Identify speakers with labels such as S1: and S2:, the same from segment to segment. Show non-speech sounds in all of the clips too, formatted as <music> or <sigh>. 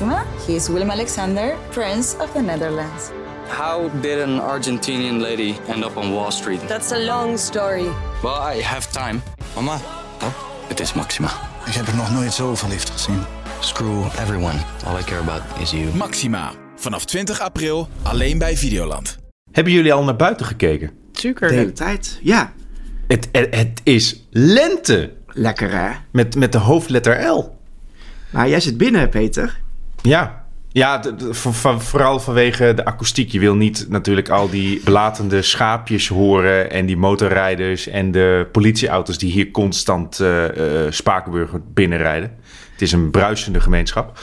S1: Maxima. He is Willem Alexander, Prince of the Netherlands.
S2: How did an Argentinian lady end up on Wall Street?
S3: That's a long story.
S2: Well, I have time.
S4: Mama,
S2: Oh, it is Maxima.
S4: ik heb er nog nooit zo verliefd gezien.
S2: Screw everyone. All I care about is you.
S5: Maxima. Vanaf 20 april alleen bij Videoland.
S6: Hebben jullie al naar buiten gekeken?
S7: De hele tijd. Ja,
S6: Het, het, het is lente.
S7: lekker hè.
S6: Met, met de hoofdletter L.
S7: Maar jij zit binnen, Peter.
S6: Ja. Ja, vooral vanwege de akoestiek. Je wil niet natuurlijk al die belatende schaapjes horen... en die motorrijders en de politieauto's... die hier constant eh, Spakenburg binnenrijden. Het is een bruisende gemeenschap.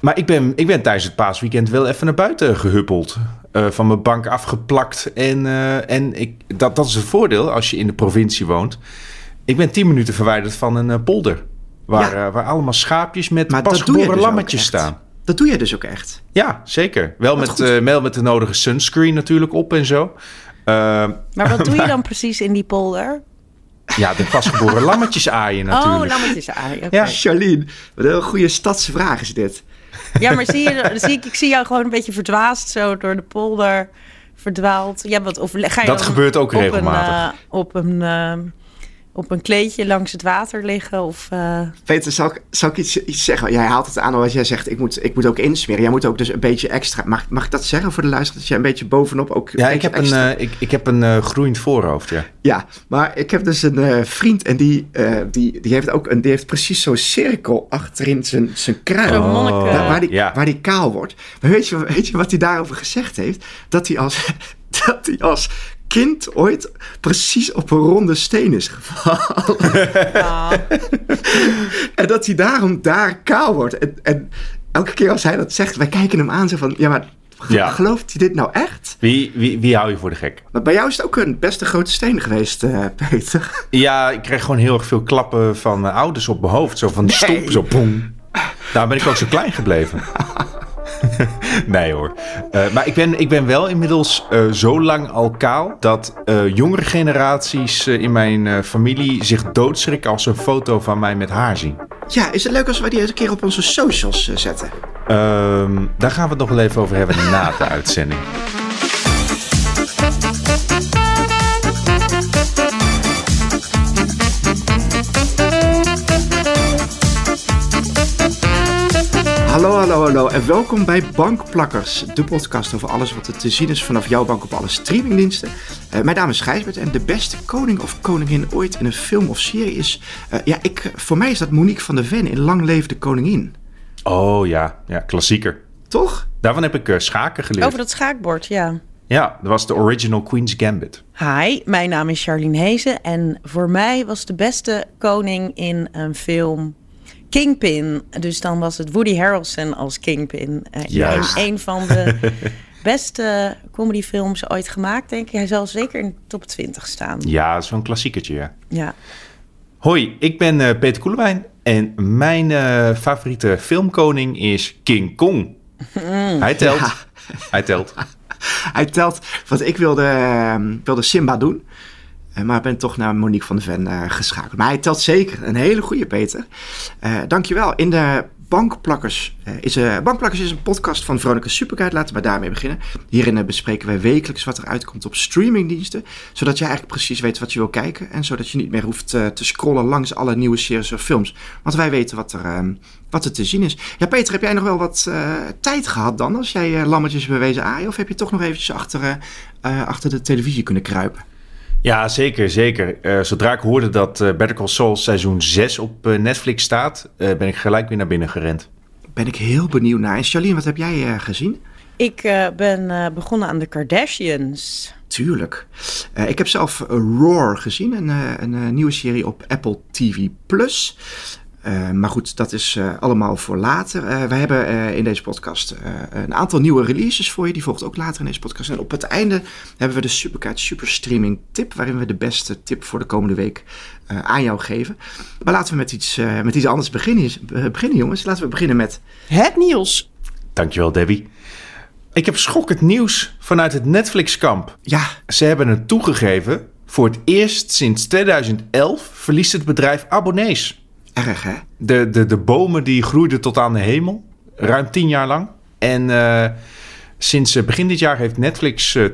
S6: Maar ik ben, ik ben tijdens het paasweekend wel even naar buiten gehuppeld. Eh, van mijn bank afgeplakt. En, en ik, dat, dat is het voordeel als je in de provincie woont. Ik ben tien minuten verwijderd van een polder. Waar,
S7: Ja.
S6: waar allemaal schaapjes met
S7: Maar
S6: pasgeboren
S7: dus
S6: lammetjes staan.
S7: Dat doe je dus ook echt.
S6: Ja, zeker. Wel met, eh, wel met de nodige sunscreen natuurlijk op en zo. Eh,
S8: Maar wat doe je <laughs> dan precies in die polder?
S6: ja, de pasgeboren lammetjes aaien <laughs> natuurlijk.
S8: Oh, lammetjes aaien.
S6: Ja.
S7: Charlene, wat een goede stadse vraag is dit.
S8: Ja, maar zie je, <laughs> zie ik, ik zie jou gewoon een beetje verdwaasd zo door de polder verdwaald. Ja, wat, of ga je
S6: Dat gebeurt ook
S8: op
S6: regelmatig.
S8: Een, op, een, eh, op een kleedje langs het water liggen of... eh,
S7: Peter, zal ik, zal ik iets, iets zeggen? Jij haalt het aan als jij zegt, ik moet, ik moet ook insmeren. Jij moet ook dus een beetje extra... Mag, mag ik dat zeggen voor de luisteraar? Dat jij een beetje bovenop ook
S6: Ja, ik heb een, eh, ik, ik heb een eh, groeiend voorhoofd, ja.
S7: Ja, maar ik heb dus een eh, vriend en die, eh, die, die heeft ook een, die heeft precies zo'n cirkel achterin zijn, zijn kruin.
S8: Monniken-
S7: Waar, die,
S6: Oh, ja.
S7: waar die kaal wordt. Maar weet je, weet je wat hij daarover gezegd heeft? Dat hij als, <laughs> dat hij als kind ooit precies op een ronde steen is gevallen. en dat hij daarom daar kaal wordt. En, en elke keer als hij dat zegt, wij kijken hem aan zo van... Ja, maar
S6: Ja.
S7: gelooft hij dit nou echt?
S6: Wie, wie, wie hou je voor de gek?
S7: Maar bij jou is het ook een best een grote steen geweest, eh, Peter.
S6: Ja, ik kreeg gewoon heel erg veel klappen van eh, ouders op mijn hoofd. Zo van
S7: Nee.
S6: stop, zo boem. Daar ben ik ook zo klein gebleven. <laughs> <laughs> nee hoor. Eh, maar ik ben, ik ben wel inmiddels eh, zo lang al kaal... dat eh, jongere generaties in mijn familie zich doodschrikken... als ze een foto van mij met haar zien.
S7: Ja, is het leuk als we die eens een keer op onze socials zetten?
S6: Ehm, daar gaan we het nog wel even over hebben na de uitzending.
S7: Hallo, hallo, hallo en welkom bij Bankplakkers, de podcast over alles wat er te zien is vanaf jouw bank op alle streamingdiensten. Eh, mijn naam is Gijsbert en de beste koning of koningin ooit in een film of serie is, eh, ja, ik, voor mij is dat Monique van der Ven in Lang Leef de Koningin.
S6: Oh ja, ja klassieker.
S7: Toch?
S6: Daarvan heb ik eh, schaken geleerd.
S8: over dat schaakbord, ja.
S6: Ja, dat was de original Queen's Gambit.
S8: Hi, mijn naam is Charlene Hezen en voor mij was de beste koning in een film Kingpin. Dus dan was het Woody Harrelson als Kingpin. Eh,
S6: Juist.
S8: in een van de <laughs> beste comedyfilms ooit gemaakt, denk ik. Hij zal zeker in de top 20 staan.
S6: Ja, zo'n klassiekertje, ja.
S8: Ja.
S6: Hoi, ik ben eh, Peter Koelewijn en mijn eh, favoriete filmkoning is King Kong. Hij telt.
S7: Ja.
S6: Hij telt. <laughs>
S7: Hij telt, want ik wilde, eh, wilde Simba doen, maar ben toch naar Monique van der Ven eh, geschakeld. Maar hij telt zeker, een hele goede Peter. Eh dankjewel. In de Bankplakkers, eh, is, eh, Bankplakkers is een podcast van Veronica Superguide. Laten we daarmee beginnen. Hierin eh, bespreken wij wekelijks wat er uitkomt op streamingdiensten. Zodat je eigenlijk precies weet wat je wil kijken. En zodat je niet meer hoeft eh, te scrollen langs alle nieuwe series of films. Want wij weten wat er, eh, wat er te zien is. Ja, Peter, heb jij nog wel wat eh, tijd gehad dan? Als jij eh, lammetjes bewezen aaien? Of heb je toch nog eventjes achter, eh, eh, achter de televisie kunnen kruipen?
S6: Ja, zeker, zeker. Eh, zodra ik hoorde dat eh, Better Call Saul seizoen 6 op eh, Netflix staat, eh, ben ik gelijk weer naar binnen gerend.
S7: Ben ik heel benieuwd naar. En Charlene, wat heb jij eh, gezien?
S8: Ik eh, ben eh, begonnen aan de Kardashians.
S7: Tuurlijk. Eh, ik heb zelf Roar gezien, een, eh, een eh, nieuwe serie op Apple TV Plus. Eh, maar goed, dat is eh, allemaal voor later. Eh, we hebben eh, in deze podcast eh, een aantal nieuwe releases voor je. Die volgt ook later in deze podcast. En op het einde hebben we de Superkaart Super Streaming tip. Waarin we de beste tip voor de komende week eh, aan jou geven. Maar laten we met iets, eh, met iets anders beginnen, beginnen, jongens. Laten we beginnen met
S3: Het nieuws.
S6: Dankjewel, Debbie. Ik heb schokkend nieuws vanuit het Netflix-kamp.
S7: Ja,
S6: Ze hebben het toegegeven. Voor het eerst sinds 2011 verliest het bedrijf abonnees.
S7: Erg hè?
S6: De, de, de bomen die groeiden tot aan de hemel. ruim tien jaar lang. En uh, sinds begin dit jaar heeft Netflix uh,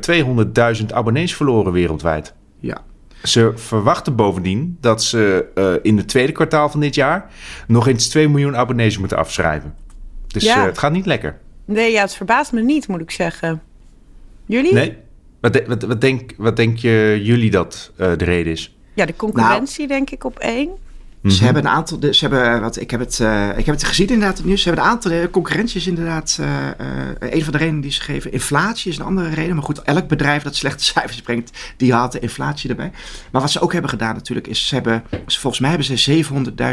S6: 200.000 abonnees verloren wereldwijd.
S7: Ja.
S6: Ze verwachten bovendien dat ze uh, in het tweede kwartaal van dit jaar nog eens 2 miljoen abonnees moeten afschrijven. Dus ja. het gaat niet lekker.
S8: Nee, ja, het verbaast me niet, moet ik zeggen. Jullie?
S6: Nee. Wat, de, wat, wat, denk, wat denk je jullie dat uh, de reden is?
S8: Ja, de concurrentie nou, denk ik op één.
S7: Ze mm-hmm. hebben een aantal, ze hebben, wat, ik, heb het, uh, ik heb het gezien inderdaad op nieuws. Ze hebben een aantal concurrenties inderdaad. Uh, een van de redenen die ze geven. Inflatie is een andere reden. Maar goed, elk bedrijf dat slechte <laughs> cijfers brengt, die haalt de inflatie erbij. Maar wat ze ook hebben gedaan natuurlijk is, ze hebben, volgens mij hebben ze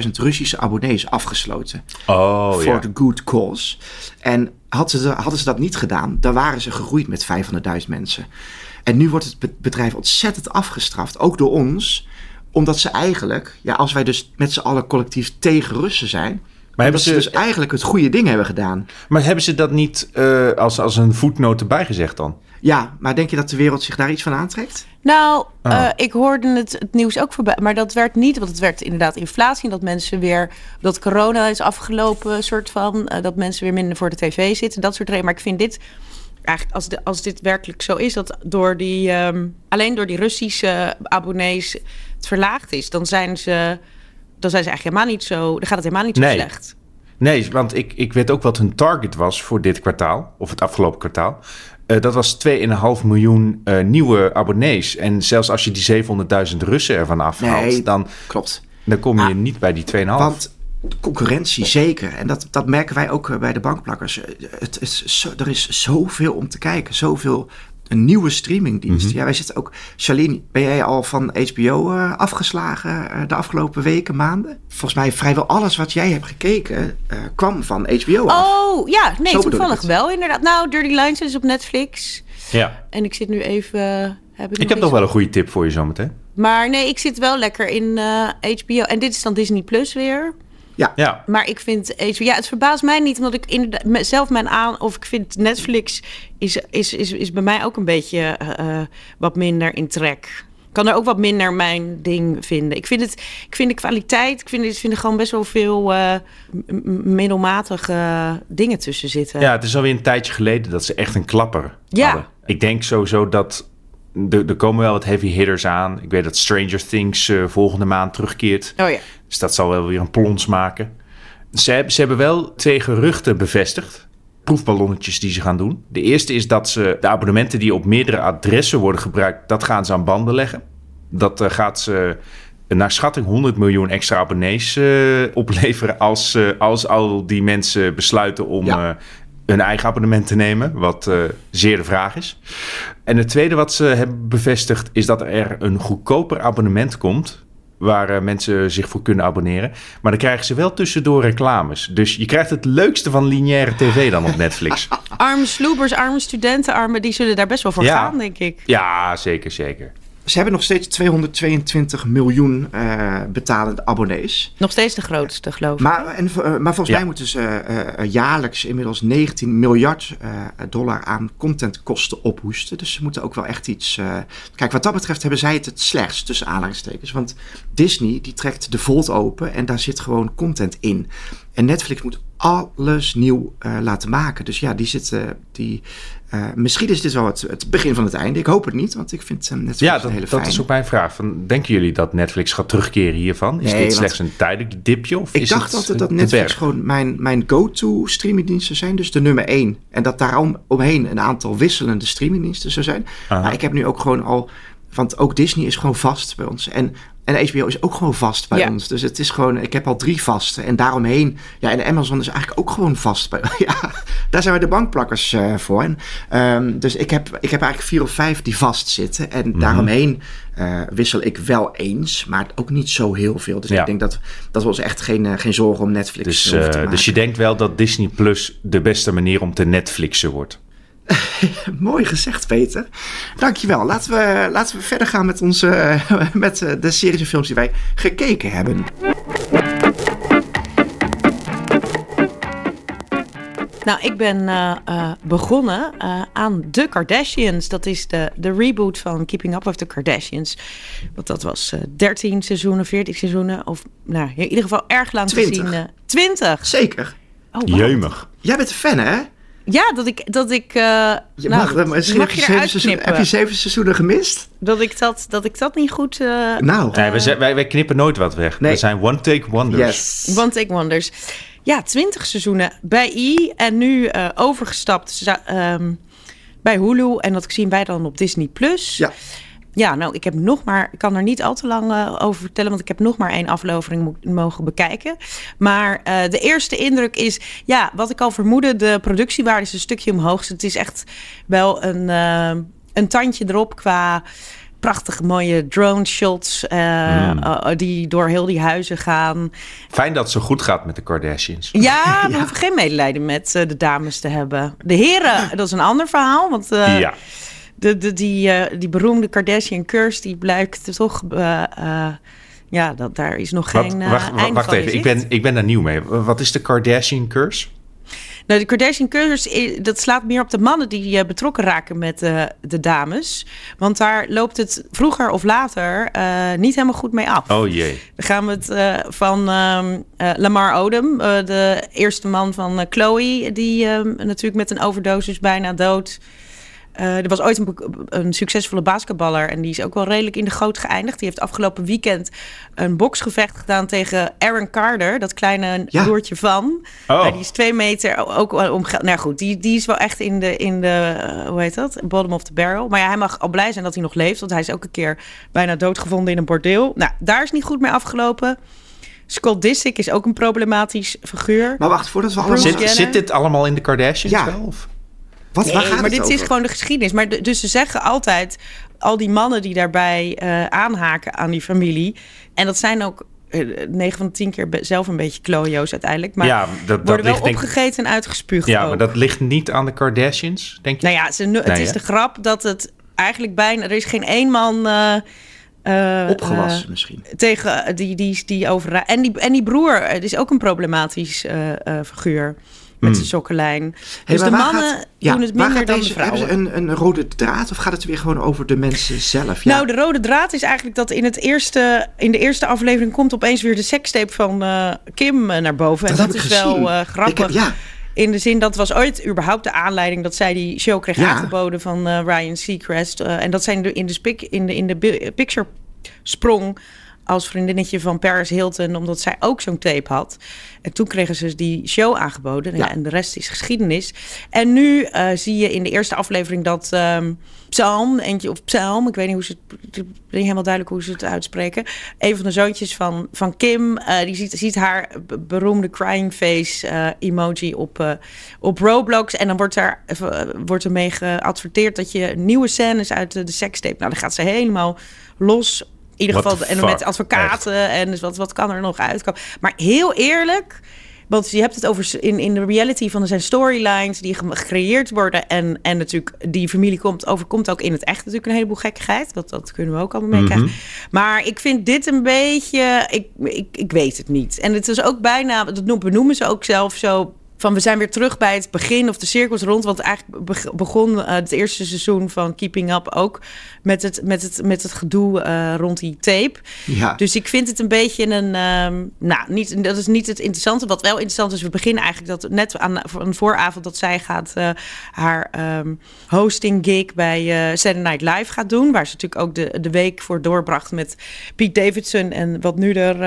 S7: 700.000 Russische abonnees afgesloten.
S6: Oh,
S7: Voor
S6: ja.
S7: de good cause. En hadden ze, hadden ze dat niet gedaan, dan waren ze gegroeid met 500.000 mensen. En nu wordt het bedrijf ontzettend afgestraft, ook door ons omdat ze eigenlijk, ja, als wij dus met z'n allen collectief tegen Russen zijn. Maar hebben ze dus eigenlijk het goede ding hebben gedaan.
S6: Maar hebben ze dat niet uh, als, als een voetnoot erbij gezegd dan?
S7: Ja, maar denk je dat de wereld zich daar iets van aantrekt?
S8: Nou, oh. uh, ik hoorde het, het, nieuws ook voorbij. Maar dat werd niet, want het werd inderdaad inflatie. En dat mensen weer, dat corona is afgelopen, soort van. Uh, dat mensen weer minder voor de tv zitten. Dat soort redenen. Maar ik vind dit eigenlijk, als, de, als dit werkelijk zo is, dat door die, um, alleen door die Russische abonnees het verlaagd is, dan zijn ze, dan zijn ze eigenlijk helemaal niet zo, dan gaat het helemaal niet zo
S6: nee.
S8: slecht.
S6: Nee, want ik, ik weet ook wat hun target was voor dit kwartaal, of het afgelopen kwartaal. Uh, dat was 2,5 miljoen uh, nieuwe abonnees. En zelfs als je die 700.000 Russen ervan afhaalt,
S7: nee,
S6: dan,
S7: klopt.
S6: dan kom je ah, niet bij die 2,5.
S7: Want concurrentie zeker. En dat, dat merken wij ook bij de bankplakkers. Het is zo, er is zoveel om te kijken. Zoveel een nieuwe streamingdienst. Mm -hmm. Ja, wij zitten ook. Charlene, ben jij al van HBO uh, afgeslagen uh, de afgelopen weken, maanden? Volgens mij vrijwel alles wat jij hebt gekeken uh, kwam van HBO af.
S8: Oh ja, nee, Zo toevallig wel inderdaad. Nou, Dirty Lines is op Netflix.
S6: Ja.
S8: En ik zit nu even. Heb ik
S6: ik heb nog wel een goede tip voor je zometeen.
S8: Maar nee, ik zit wel lekker in HBO. En dit is dan Disney Plus weer.
S7: Ja.
S6: ja.
S8: Maar ik vind HBO, ja, het verbaast mij niet, omdat ik inderdaad zelf mijn aan, of ik vind Netflix is, is, is, is bij mij ook een beetje uh, wat minder in trek. Ik kan er ook wat minder mijn ding vinden. Ik vind het, ik vind de kwaliteit, ik vind, ik vind er gewoon best wel veel uh, middelmatige dingen tussen zitten.
S6: Ja, het is alweer een tijdje geleden dat ze echt een klapper
S8: ja.
S6: hadden. Ik denk sowieso dat er, er komen wel wat heavy hitters aan. Ik weet dat Stranger Things uh, volgende maand terugkeert.
S8: Oh ja.
S6: Dus dat zal wel weer een plons maken. Ze, ze hebben wel twee geruchten bevestigd. Proefballonnetjes die ze gaan doen. De eerste is dat ze de abonnementen die op meerdere adressen worden gebruikt, dat gaan ze aan banden leggen. Dat uh, gaat ze naar schatting 100 miljoen extra abonnees uh, opleveren als, uh, als al die mensen besluiten om ja hun eigen abonnement te nemen, wat uh, zeer de vraag is. En het tweede wat ze hebben bevestigd is dat er een goedkoper abonnement komt. Waar uh, mensen zich voor kunnen abonneren. Maar dan krijgen ze wel tussendoor reclames. Dus je krijgt het leukste van lineaire tv dan op Netflix. <laughs>
S8: arme sloebers, arme studentenarmen, die zullen daar best wel voor
S6: ja.
S8: gaan, denk ik.
S6: Ja, zeker, zeker.
S7: Ze hebben nog steeds 222 miljoen uh, betalende abonnees.
S8: Nog steeds de grootste, geloof ik.
S7: Maar, en, uh, maar volgens ja. mij moeten ze uh, jaarlijks inmiddels 19 miljard dollar aan contentkosten ophoesten. Dus ze moeten ook wel echt iets. Kijk, wat dat betreft hebben zij het het slechtst tussen aanhalingstekens. Want Disney die trekt de Volt open en daar zit gewoon content in. En Netflix moet alles nieuw uh, laten maken. Dus ja, die zitten. Die, uh, misschien is dit wel het, het, begin van het einde. Ik hoop het niet, want ik vind uh, Netflix
S6: ja, dat,
S7: een hele
S6: dat is ook mijn vraag. Van, denken jullie dat Netflix gaat terugkeren hiervan? Is
S7: Nee,
S6: dit slechts een tijdelijk dipje? Of
S7: Ik
S6: is
S7: dacht
S6: het
S7: altijd dat Netflix gewoon mijn, mijn go-to streamingdiensten zijn. Dus de nummer één. En dat daarom omheen een aantal wisselende streamingdiensten zou zijn. Maar ik heb nu ook gewoon al... Want ook Disney is gewoon vast bij ons. En, en HBO is ook gewoon vast bij
S8: Ja.
S7: ons. Dus het is gewoon... Ik heb al drie vaste. En daaromheen... Ja, en Amazon is eigenlijk ook gewoon vast bij... <laughs> Ja, daar zijn we de bankplakkers eh, voor. En, ehm, dus ik heb, ik heb eigenlijk vier of vijf die vast zitten. En
S6: Mhm.
S7: daaromheen eh, wissel ik wel eens. Maar ook niet zo heel veel. Dus
S6: Ja.
S7: ik denk dat dat was echt geen, eh, geen zorgen om Netflix
S6: Dus,
S7: te
S6: eh,
S7: maken.
S6: dus je denkt wel dat Disney Plus de beste manier om te Netflixen wordt. <laughs>
S7: Mooi gezegd, Peter. Dankjewel. Laten we, laten we verder gaan met, onze, <laughs> met eh, de series en films die wij gekeken hebben.
S8: Nou, ik ben eh, eh, begonnen eh, aan The Kardashians. Dat is de, de reboot van Keeping Up with the Kardashians. Want dat was eh 13 seizoenen, 14 seizoenen. Of nou, in ieder geval erg lang
S7: 20.
S8: te zien. eh 20!
S7: Zeker.
S8: Oh, wow.
S6: Jeumig.
S7: Jij bent een fan, hè?
S8: Ja, dat ik... Dat ik uh,
S7: je
S8: nou,
S7: mag,
S8: goed,
S7: misschien
S8: mag
S7: heb, je
S8: je
S7: zeven
S8: knippen.
S7: heb je zeven seizoenen gemist?
S8: Dat ik dat, dat, ik dat niet goed... Uh,
S7: nou.
S6: Nee, wij, zijn- wij, wij knippen nooit wat weg.
S7: Nee.
S6: We zijn one-take wonders.
S7: Yes.
S8: One Take Wonders. Ja, 20 seizoenen bij I en nu eh, overgestapt ehm, bij Hulu. En dat zien wij dan op Disney Plus.
S7: Ja.
S8: Ja, nou, ik heb nog maar, ik kan er niet al te lang eh, over vertellen, want ik heb nog maar één aflevering mo- mogen bekijken. Maar eh, de eerste indruk is, ja, wat ik al vermoedde, de productiewaarde is een stukje omhoog. Dus het is echt wel een, eh, een tandje erop qua prachtige mooie drone shots eh, eh, die door heel die huizen gaan.
S6: Fijn dat het zo goed gaat met de Kardashians.
S8: Ja, <laughs> we hoeven geen medelijden met de dames te hebben. De heren, dat is een ander verhaal. Want
S6: ja.
S8: De, de, die, eh, die beroemde Kardashian curse, die blijkt toch... eh, eh, ja, dat, daar is nog
S6: Wat,
S8: geen
S6: wacht, wacht
S8: in
S6: even, ik ben, ik ben daar nieuw mee. Wat is de Kardashian curse?
S8: Nou, de Kardashian curse, i- dat slaat meer op de mannen die betrokken raken met de dames. Want daar loopt het vroeger of later niet helemaal goed mee af.
S6: Oh jee.
S8: Dan gaan we het van ehm, eh, Lamar Odom, de eerste man van Chloe, die ehm, natuurlijk met een overdosis bijna dood. Eh, er was ooit een, een succesvolle basketballer en die is ook wel redelijk in de goot geëindigd. Die heeft afgelopen weekend een boksgevecht gedaan tegen Aaron Carter, dat kleine
S7: Ja.
S8: broertje van.
S6: Oh.
S8: Die is twee meter ook wel om. Nou goed, die, die is wel echt in de, in de eh, hoe heet dat? Bottom of the barrel. Maar ja, hij mag al blij zijn dat hij nog leeft, want hij is ook een keer bijna doodgevonden in een bordeel. Nou, daar is niet goed mee afgelopen. Scott Disick is ook een problematisch figuur.
S7: Maar wacht, voordat we allemaal...
S6: Zit, zit dit allemaal in de Kardashians
S7: Ja.
S6: wel? Of?
S7: Wat, waar
S8: Nee,
S7: gaat
S8: maar
S7: het
S8: dit
S7: over?
S8: is gewoon de geschiedenis. Maar de- dus ze zeggen altijd, al die mannen die daarbij eh, aanhaken aan die familie. En dat zijn ook eh, 9 van de 10 keer zelf een beetje klojo's uiteindelijk. Maar
S6: ja, dat, dat
S8: worden wel
S6: ligt denk
S8: opgegeten en uitgespuugd
S6: Ja,
S8: ook.
S6: maar dat ligt niet aan de Kardashians, denk je?
S8: Nou ja, ze, het
S6: Nee,
S8: is
S6: hè?
S8: de grap dat het eigenlijk bijna... Er is geen één man... eh, eh,
S7: Opgewassen
S8: eh,
S7: misschien.
S8: tegen eh, die, die, die over en die en die broer eh, is ook een problematisch eh, eh, figuur met zijn sokkenlijn.
S7: Hey,
S8: dus de mannen
S7: gaat- ja,
S8: doen het minder dan de vrouwen.
S7: Hebben ze een, een rode draad of gaat het weer gewoon over de mensen zelf? Ja.
S8: Nou, de rode draad is eigenlijk dat in, het eerste, in de eerste aflevering komt opeens weer de sekstape van eh, Kim eh, naar boven. En
S7: Dat
S8: is
S7: gezien.
S8: wel eh, grappig.
S7: heb- ja.
S8: In de zin, dat was ooit überhaupt de aanleiding dat zij die show kreeg
S7: Ja.
S8: aangeboden van Ryan Seacrest. En dat zijn de, in de, spik, in de, in de picture sprong als vriendinnetje van Paris Hilton, omdat zij ook zo'n tape had. En toen kregen ze die show aangeboden. Ja. En de rest is geschiedenis. En nu eh, zie je in de eerste aflevering dat ehm, Psalm, eentje of Psalm, ik weet niet hoe ze het, is niet helemaal duidelijk hoe ze het uitspreken. Een van de zoontjes van, van Kim, eh, die ziet, ziet haar beroemde crying face eh, emoji op, op Roblox. En dan wordt er, wordt er mee geadverteerd dat je nieuwe scènes uit de, de sekstape. Nou, dan gaat ze helemaal los. In ieder geval, en met advocaten en dus wat, wat kan er nog uitkomen. Maar heel eerlijk, want je hebt het over in, in de reality van er zijn storylines die ge- gecreëerd worden. En, en natuurlijk, die familie komt, overkomt ook in het echt natuurlijk een heleboel gekkigheid. Dat, dat kunnen we ook allemaal meekrijgen. Maar ik vind dit een beetje, ik, ik, ik weet het niet. En het is ook bijna, dat noem- benoemen ze ook zelf zo. Van we zijn weer terug bij het begin of de cirkels rond. Want eigenlijk beg- begon eh, het eerste seizoen van Keeping Up ook met het, met het, met het gedoe eh, rond die tape.
S7: Ja.
S8: Dus ik vind het een beetje een. ehm, nou, niet, dat is niet het interessante. Wat wel interessant is, we beginnen eigenlijk dat net aan een vooravond dat zij gaat eh, haar ehm, hosting gig bij Saturday Night Live gaat doen. Waar ze natuurlijk ook de, de week voor doorbracht met Pete Davidson en wat nu er,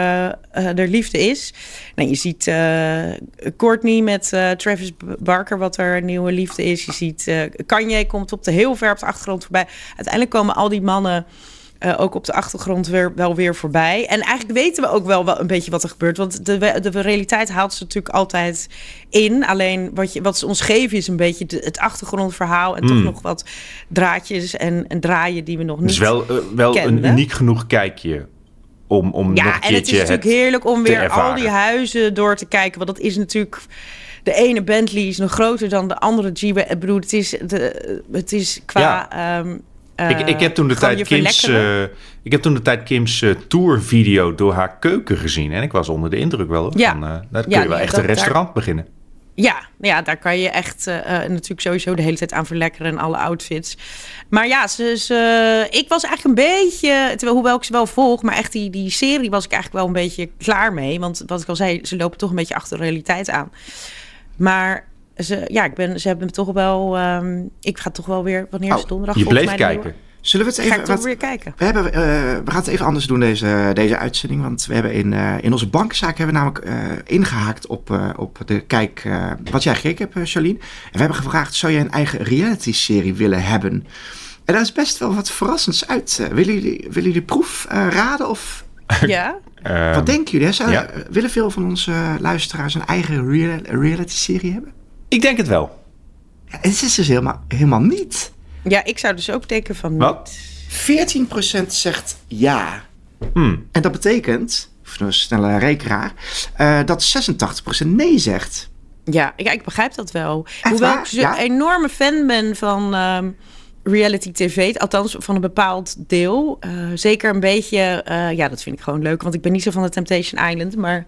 S8: er liefde is. Nou, je ziet Courtney met eh, Travis Barker, wat er nieuwe liefde is. Je ziet eh, Kanye komt op de heel ver op de achtergrond voorbij. Uiteindelijk komen al die mannen eh, ook op de achtergrond weer, wel weer voorbij. En eigenlijk weten we ook wel, wel een beetje wat er gebeurt. Want de, de realiteit haalt ze natuurlijk altijd in. Alleen wat, je, wat ze ons geven is een beetje de- het achtergrondverhaal. En toch nog wat draadjes en, en draaien die we nog niet
S6: Het is wel, wel een uniek genoeg kijkje om, om nog
S8: Ja,
S6: een
S8: en het is natuurlijk
S6: het
S8: heerlijk om weer al die huizen door te kijken. Want dat is natuurlijk... De ene Bentley is nog groter dan de andere Jeep. Ik bedoel, het is, de, het is qua...
S6: Ja.
S8: ehm,
S6: Ik,
S8: eh,
S6: ik heb toen de tijd Kim's,
S8: verlekkeren.
S6: eh, ik heb toen de tijd Kim's eh, tourvideo door haar keuken gezien. En ik was onder de indruk wel. Hoor.
S8: Ja.
S6: Van, eh, daar kun
S8: Ja,
S6: je wel
S8: nee,
S6: echt een restaurant beginnen.
S8: Ja, ja, daar kan je echt eh, eh, natuurlijk sowieso de hele tijd aan verlekkeren en alle outfits. Maar ja, ze, ze, ik was eigenlijk een beetje, terwijl, hoewel ik ze wel volg, maar echt die, die serie was ik eigenlijk wel een beetje klaar mee. Want wat ik al zei, ze lopen toch een beetje achter de realiteit aan. Maar ze, ja, ik ben, ze hebben me toch wel. ehm, ik ga toch wel weer wanneer is
S7: Oh,
S8: donderdag?
S6: Je
S8: volgens
S6: bleef kijken.
S7: Zullen we het
S8: Ga
S7: even...
S8: ik toch
S7: wat-
S8: weer kijken?
S7: We, hebben, eh, we gaan het even anders doen, deze, deze uitzending. Want we hebben in, eh, in onze bankzaak hebben we namelijk eh, ingehaakt op, eh, op de kijk eh, wat jij gekeken hebt, Charlene. En we hebben gevraagd, zou je een eigen reality-serie willen hebben? En daar is best wel wat verrassends uit. Willen, jullie, willen jullie proef eh, raden of
S8: Ja.
S6: Ehm,
S7: wat denken jullie? Hè? Zou,
S6: ja.
S7: eh, Willen veel van onze luisteraars een eigen rea- reality-serie hebben?
S6: Ik denk het wel.
S7: Ja, het is dus helemaal, helemaal niet.
S8: ja, ik zou dus ook denken van.
S6: Wat?
S8: niet.
S7: 14% zegt ja.
S6: Hmm.
S7: En dat betekent, of een snelle rekenaar, eh, dat 86% nee zegt.
S8: Ja, ja, ik begrijp dat wel.
S7: Echt
S8: Hoewel
S7: waar?
S8: ik zo'n
S7: Ja?
S8: enorme fan ben van ehm, reality tv, althans van een bepaald deel. Eh, zeker een beetje, eh, ja, dat vind ik gewoon leuk, want ik ben niet zo van de Temptation Island, maar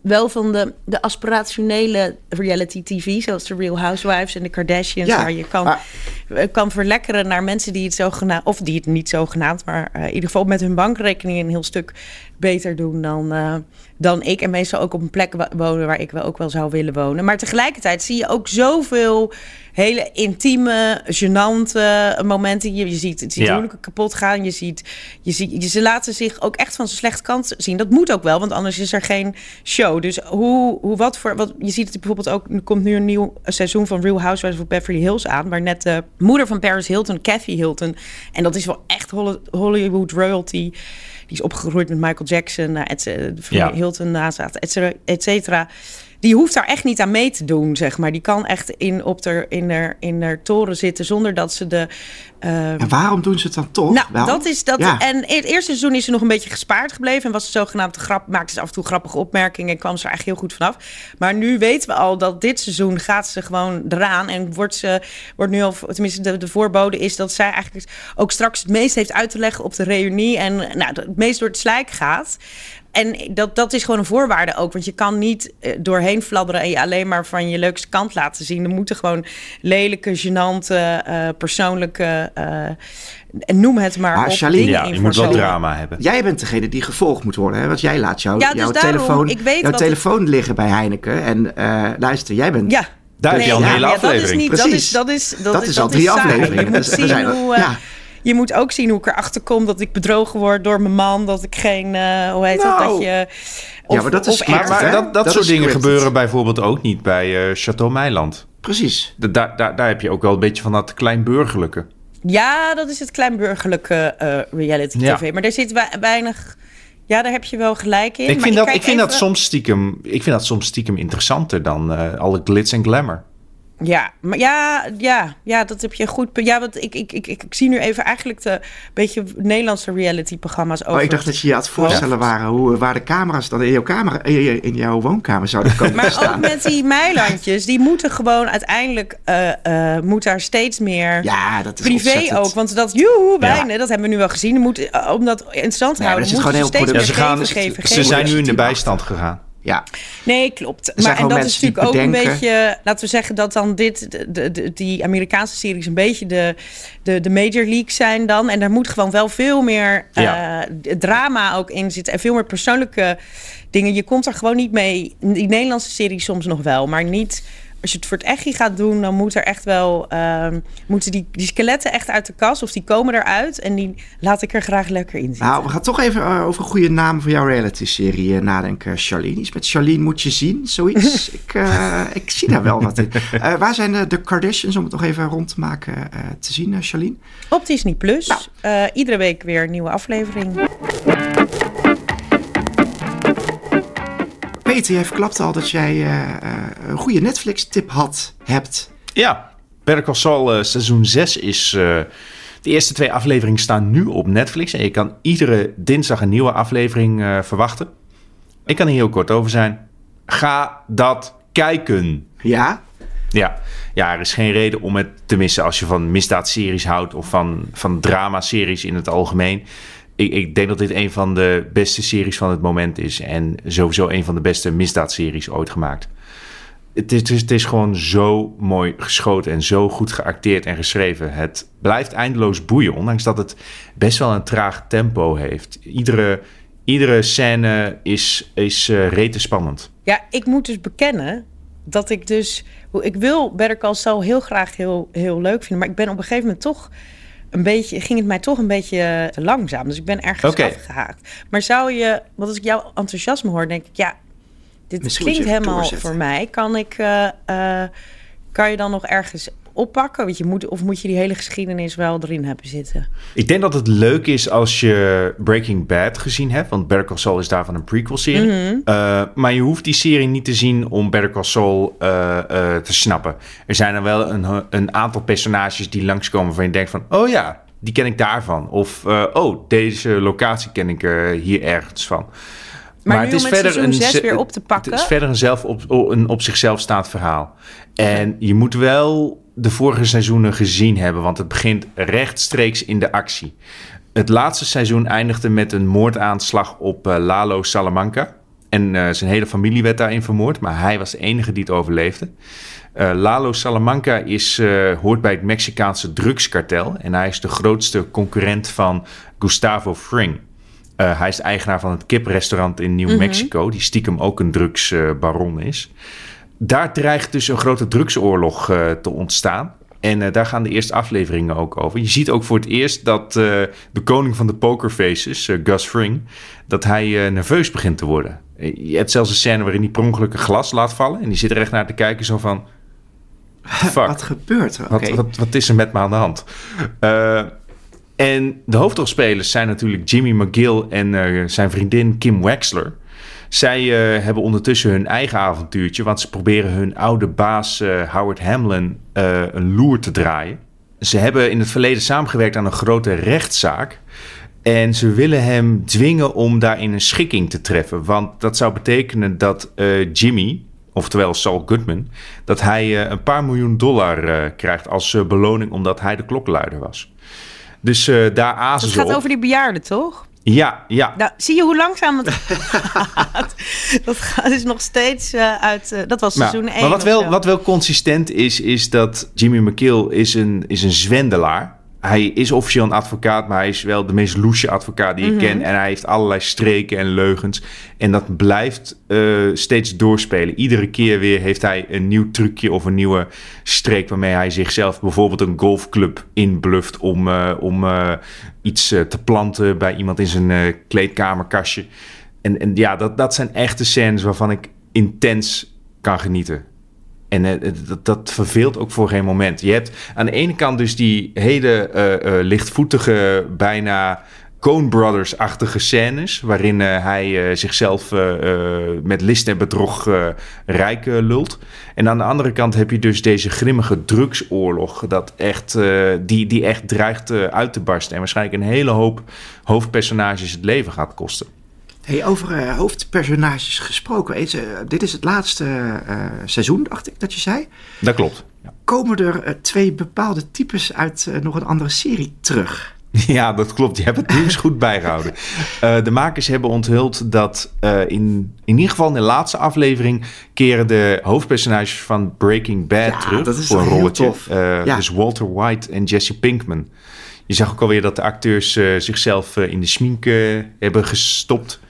S8: wel van de, de aspirationele reality tv, zoals de Real Housewives en de Kardashians,
S7: Ja,
S8: waar je kan,
S7: maar-
S8: eh, kan verlekkeren naar mensen die het zogenaamd, of die het niet zogenaamd, maar in ieder geval met hun bankrekening een heel stuk beter doen dan, eh, dan ik. En meestal ook op een plek wonen waar ik wel ook wel zou willen wonen. Maar tegelijkertijd zie je ook zoveel hele intieme, gênante momenten. Je, je ziet het ziet
S6: Ja.
S8: huwelijken kapot gaan. Je ziet, je ziet, ze laten zich ook echt van zijn slechte kant zien. Dat moet ook wel, want anders is er geen show. Dus hoe, hoe wat voor. Wat, je ziet het bijvoorbeeld ook. Er komt nu een nieuw seizoen van Real Housewives of Beverly Hills aan. Waar net de moeder van Paris Hilton, Kathy Hilton. En dat is wel echt Holly- Hollywood royalty. Die is opgegroeid met Michael Jackson, uh, et. Hilton et cetera, et cetera. Die hoeft daar echt niet aan mee te doen, zeg maar. Die kan echt in, op in, der, in der toren zitten zonder dat ze de... eh,
S7: En waarom doen ze het dan toch?
S8: nou,
S7: wel?
S8: dat is dat.
S7: Ja.
S8: En in het eerste seizoen is ze nog een beetje gespaard gebleven. En was ze zogenaamd grap, maakte ze af en toe grappige opmerkingen. En kwam ze er eigenlijk heel goed vanaf. Maar nu weten we al dat dit seizoen gaat ze gewoon eraan. En wordt ze, wordt nu al, tenminste, de, de voorbode is dat zij eigenlijk ook straks het meest heeft uit te leggen op de reunie. En nou, het meest door het slijk gaat. En dat, dat is gewoon een voorwaarde ook. Want je kan niet eh, doorheen fladderen en je alleen maar van je leukste kant laten zien. Er moeten gewoon lelijke, gênante, eh, persoonlijke, eh, en noem het maar,
S7: Maar
S8: op,
S7: Charlene,
S8: dingen
S6: Ja,
S8: in
S6: je moet wel drama hebben.
S7: Jij bent degene die gevolgd moet worden. Hè? Want jij laat jou,
S8: Ja, dus
S7: jouw,
S8: daarom,
S7: telefoon,
S8: ik weet
S7: jouw telefoon liggen bij Heineken. En eh, luister, jij bent...
S8: Ja.
S6: Daar heb je al een
S8: ja,
S6: hele
S8: ja, Dat is
S6: aflevering.
S8: niet, dat is, dat is, dat,
S7: Dat
S8: is,
S7: is al drie afleveringen.
S8: Je moet,
S7: Dus we
S8: zien
S7: zijn er-
S8: hoe, eh,
S7: ja.
S8: Je moet ook zien hoe ik erachter kom dat ik bedrogen word door mijn man. Dat ik geen, eh, hoe heet dat,
S6: Nou.
S8: dat je...
S7: Ja, maar dat is
S6: Maar, maar dat, dat,
S7: Dat
S6: soort dingen
S7: scripted.
S6: gebeuren bijvoorbeeld ook niet bij eh Chateau Meiland.
S7: Precies.
S6: Da- Daar, daar, daar heb je ook wel een beetje van dat kleinburgerlijke.
S8: Ja, dat is het kleinburgerlijke eh reality
S6: Ja.
S8: tv. Maar daar zit wei- weinig... Ja, daar heb je wel gelijk in.
S6: Ik
S8: maar
S6: vind, dat, ik, vind dat soms stiekem, ik vind dat soms stiekem interessanter dan eh, alle glitz en glamour.
S8: Ja, maar ja, ja, ja, dat heb je goed. Ja, want ik, ik, ik, ik, zie nu even eigenlijk de beetje Nederlandse reality-programma's over.
S7: Oh, ik dacht dat je je aan het voorstellen waren hoe, waar de camera's dan in jouw, camera, in jouw woonkamer zouden komen
S8: Maar ook met die meilandjes, die moeten gewoon uiteindelijk, eh, eh, moet daar steeds meer
S7: Ja, dat is
S8: privé
S7: ontzettend.
S8: ook. Want dat, joehoe,
S6: Ja.
S8: bijna, dat hebben we nu wel gezien. Moet, eh, om dat in stand te houden,
S7: dat zit
S8: moeten
S7: gewoon
S8: ze
S7: heel
S8: steeds meer
S6: Ja,
S8: geven,
S6: gaan,
S8: geven,
S6: ze
S8: geven.
S6: zijn nu in de bijstand gegaan.
S7: Ja,
S8: Nee, klopt. Maar en dat is natuurlijk ook een beetje, laten we zeggen dat dan dit, de, die Amerikaanse series een beetje de, de, de major leagues zijn dan. En daar moet gewoon wel veel meer
S6: Ja.
S8: eh, drama ook in zitten en veel meer persoonlijke dingen. Je komt er gewoon niet mee. Die Nederlandse series soms nog wel, maar niet. Als je het voor het echtje gaat doen, dan moet er echt wel, ehm, moeten die, die skeletten echt uit de kas of die komen eruit en die laat ik er graag lekker in zitten.
S7: nou, we gaan toch even eh, over een goede naam voor jouw reality-serie eh, nadenken, Charlene. Iets met Charlene moet je zien, zoiets. <laughs> ik, eh, ik zie daar wel wat in. Waar zijn de, de Kardashians, om het nog even rond te maken, te zien, Charlene?
S8: Op Disney Plus. Eh, iedere week weer een nieuwe aflevering.
S7: Peter, jij verklapte al dat jij eh, eh, een goede Netflix-tip had, hebt.
S6: Ja, Better Call Saul eh, seizoen 6 is... de eerste twee afleveringen staan nu op Netflix. En je kan iedere dinsdag een nieuwe aflevering verwachten. Ik kan er heel kort over zijn. Ga dat kijken.
S7: Ja?
S6: Ja. ja, er is geen reden om het te missen als je van misdaadseries houdt of van, van dramaseries in het algemeen. Ik, ik denk dat dit een van de beste series van het moment is. En sowieso een van de beste misdaadseries ooit gemaakt. Het is, het is, gewoon zo mooi geschoten en zo goed geacteerd en geschreven. Het blijft eindeloos boeien, ondanks dat het best wel een traag tempo heeft. Iedere, iedere scène is, is eh rete spannend.
S8: Ja, ik moet dus bekennen dat ik dus ik wil Better Call Saul heel graag heel, heel leuk vinden. Maar ik ben op een gegeven moment toch een beetje, ging het mij toch een beetje te langzaam. Dus ik ben ergens
S6: Oké.
S8: afgehaakt. Maar zou je, want als ik jouw enthousiasme hoor, denk ik, ja, dit
S7: Misschien
S8: klinkt helemaal
S7: doorzetten.
S8: voor mij. Kan ik, eh, eh, kan je dan nog ergens oppakken? Want je moet, of moet je die hele geschiedenis wel erin hebben zitten?
S6: Ik denk dat het leuk is als je Breaking Bad gezien hebt. Want Better Call Saul is daarvan een prequel-serie. Eh, maar je hoeft die serie niet te zien om Better Call Saul eh, eh, te snappen. Er zijn er wel een, een aantal personages die langskomen waarvan je denkt van... Oh ja, die ken ik daarvan. Of oh, deze locatie ken ik hier ergens van.
S8: Maar, met seizoen zes
S6: ze-
S8: weer op te pakken.
S6: Het is verder een, zelf op, een op zichzelf staand verhaal. En je moet wel de vorige seizoenen gezien hebben, want het begint rechtstreeks in de actie. Het laatste seizoen eindigde met een moordaanslag op eh, Lalo Salamanca. En eh, zijn hele familie werd daarin vermoord, maar hij was de enige die het overleefde. Eh, Lalo Salamanca is, hoort bij het Mexicaanse drugskartel en hij is de grootste concurrent van Gustavo Fring. Hij is eigenaar van het kiprestaurant in New Mexico, die stiekem ook een drugsbaron is. Daar dreigt dus een grote drugsoorlog eh, te ontstaan. En eh, daar gaan de eerste afleveringen ook over. Je ziet ook voor het eerst dat eh, de koning van de pokerfaces, Gus Fring, dat hij nerveus begint te worden. Je hebt zelfs een scène waarin hij per ongeluk een glas laat vallen. En die zit er echt naar te kijken zo van... <laughs> Fuck.
S7: Wat gebeurt er?
S6: Wat, wat, wat is er met me aan de hand? En de hoofdrolspelers zijn natuurlijk Jimmy McGill en zijn vriendin Kim Wexler. Zij eh, hebben ondertussen hun eigen avontuurtje, want ze proberen hun oude baas eh, Howard Hamlin eh, een loer te draaien. Ze hebben in het verleden samengewerkt aan een grote rechtszaak. En ze willen hem dwingen om daarin een schikking te treffen. Want dat zou betekenen dat Jimmy, oftewel Saul Goodman, dat hij een paar miljoen dollar krijgt als beloning omdat hij de klokluider was. Dus daar azen
S8: Het
S6: ze
S8: gaat
S6: op.
S8: over die bejaarden, toch?
S6: Ja, ja.
S8: Nou, zie je hoe langzaam het <laughs> gaat? Dat gaat dus nog steeds eh, uit... eh, dat was
S6: Nou,
S8: seizoen 1
S6: maar wat wel, wat wel consistent is, is dat Jimmy McKill is een, is een zwendelaar. Hij is officieel een advocaat, maar hij is wel de meest loesje advocaat die ik ken. En hij heeft allerlei streken en leugens. En dat blijft eh, steeds doorspelen. Iedere keer weer heeft hij een nieuw trucje of een nieuwe streek... waarmee hij zichzelf bijvoorbeeld een golfclub inbluft... om, eh, om eh, iets te planten bij iemand in zijn kleedkamerkastje. En, en ja, dat, dat zijn echte scènes waarvan ik intens kan genieten. En eh, dat, dat verveelt ook voor geen moment. Je hebt aan de ene kant dus die hele eh, eh, lichtvoetige, bijna Coen Brothers-achtige scènes... waarin hij zichzelf met list en bedrog rijk lult. En aan de andere kant heb je dus deze grimmige drugsoorlog... Dat echt, die, die echt dreigt uit te barsten... en waarschijnlijk een hele hoop hoofdpersonages het leven gaat kosten.
S7: Hey, over eh, hoofdpersonages gesproken. Weet je, dit is het laatste eh, seizoen, dacht ik dat je zei.
S6: Dat klopt. Ja.
S7: Komen er eh, twee bepaalde types uit eh, nog een andere serie terug? <laughs>
S6: Ja, dat klopt. Je hebt het nieuws goed bijgehouden. <laughs> Eh, de makers hebben onthuld dat eh, in, in ieder geval in de laatste aflevering keren de hoofdpersonages van Breaking Bad
S7: Ja,
S6: terug
S7: dat is
S6: voor een rolletje.
S7: tof.
S6: Eh,
S7: Ja.
S6: Dus Walter White en Jesse Pinkman. Je zag ook alweer dat de acteurs eh, zichzelf eh, in de smink eh, hebben gestopt.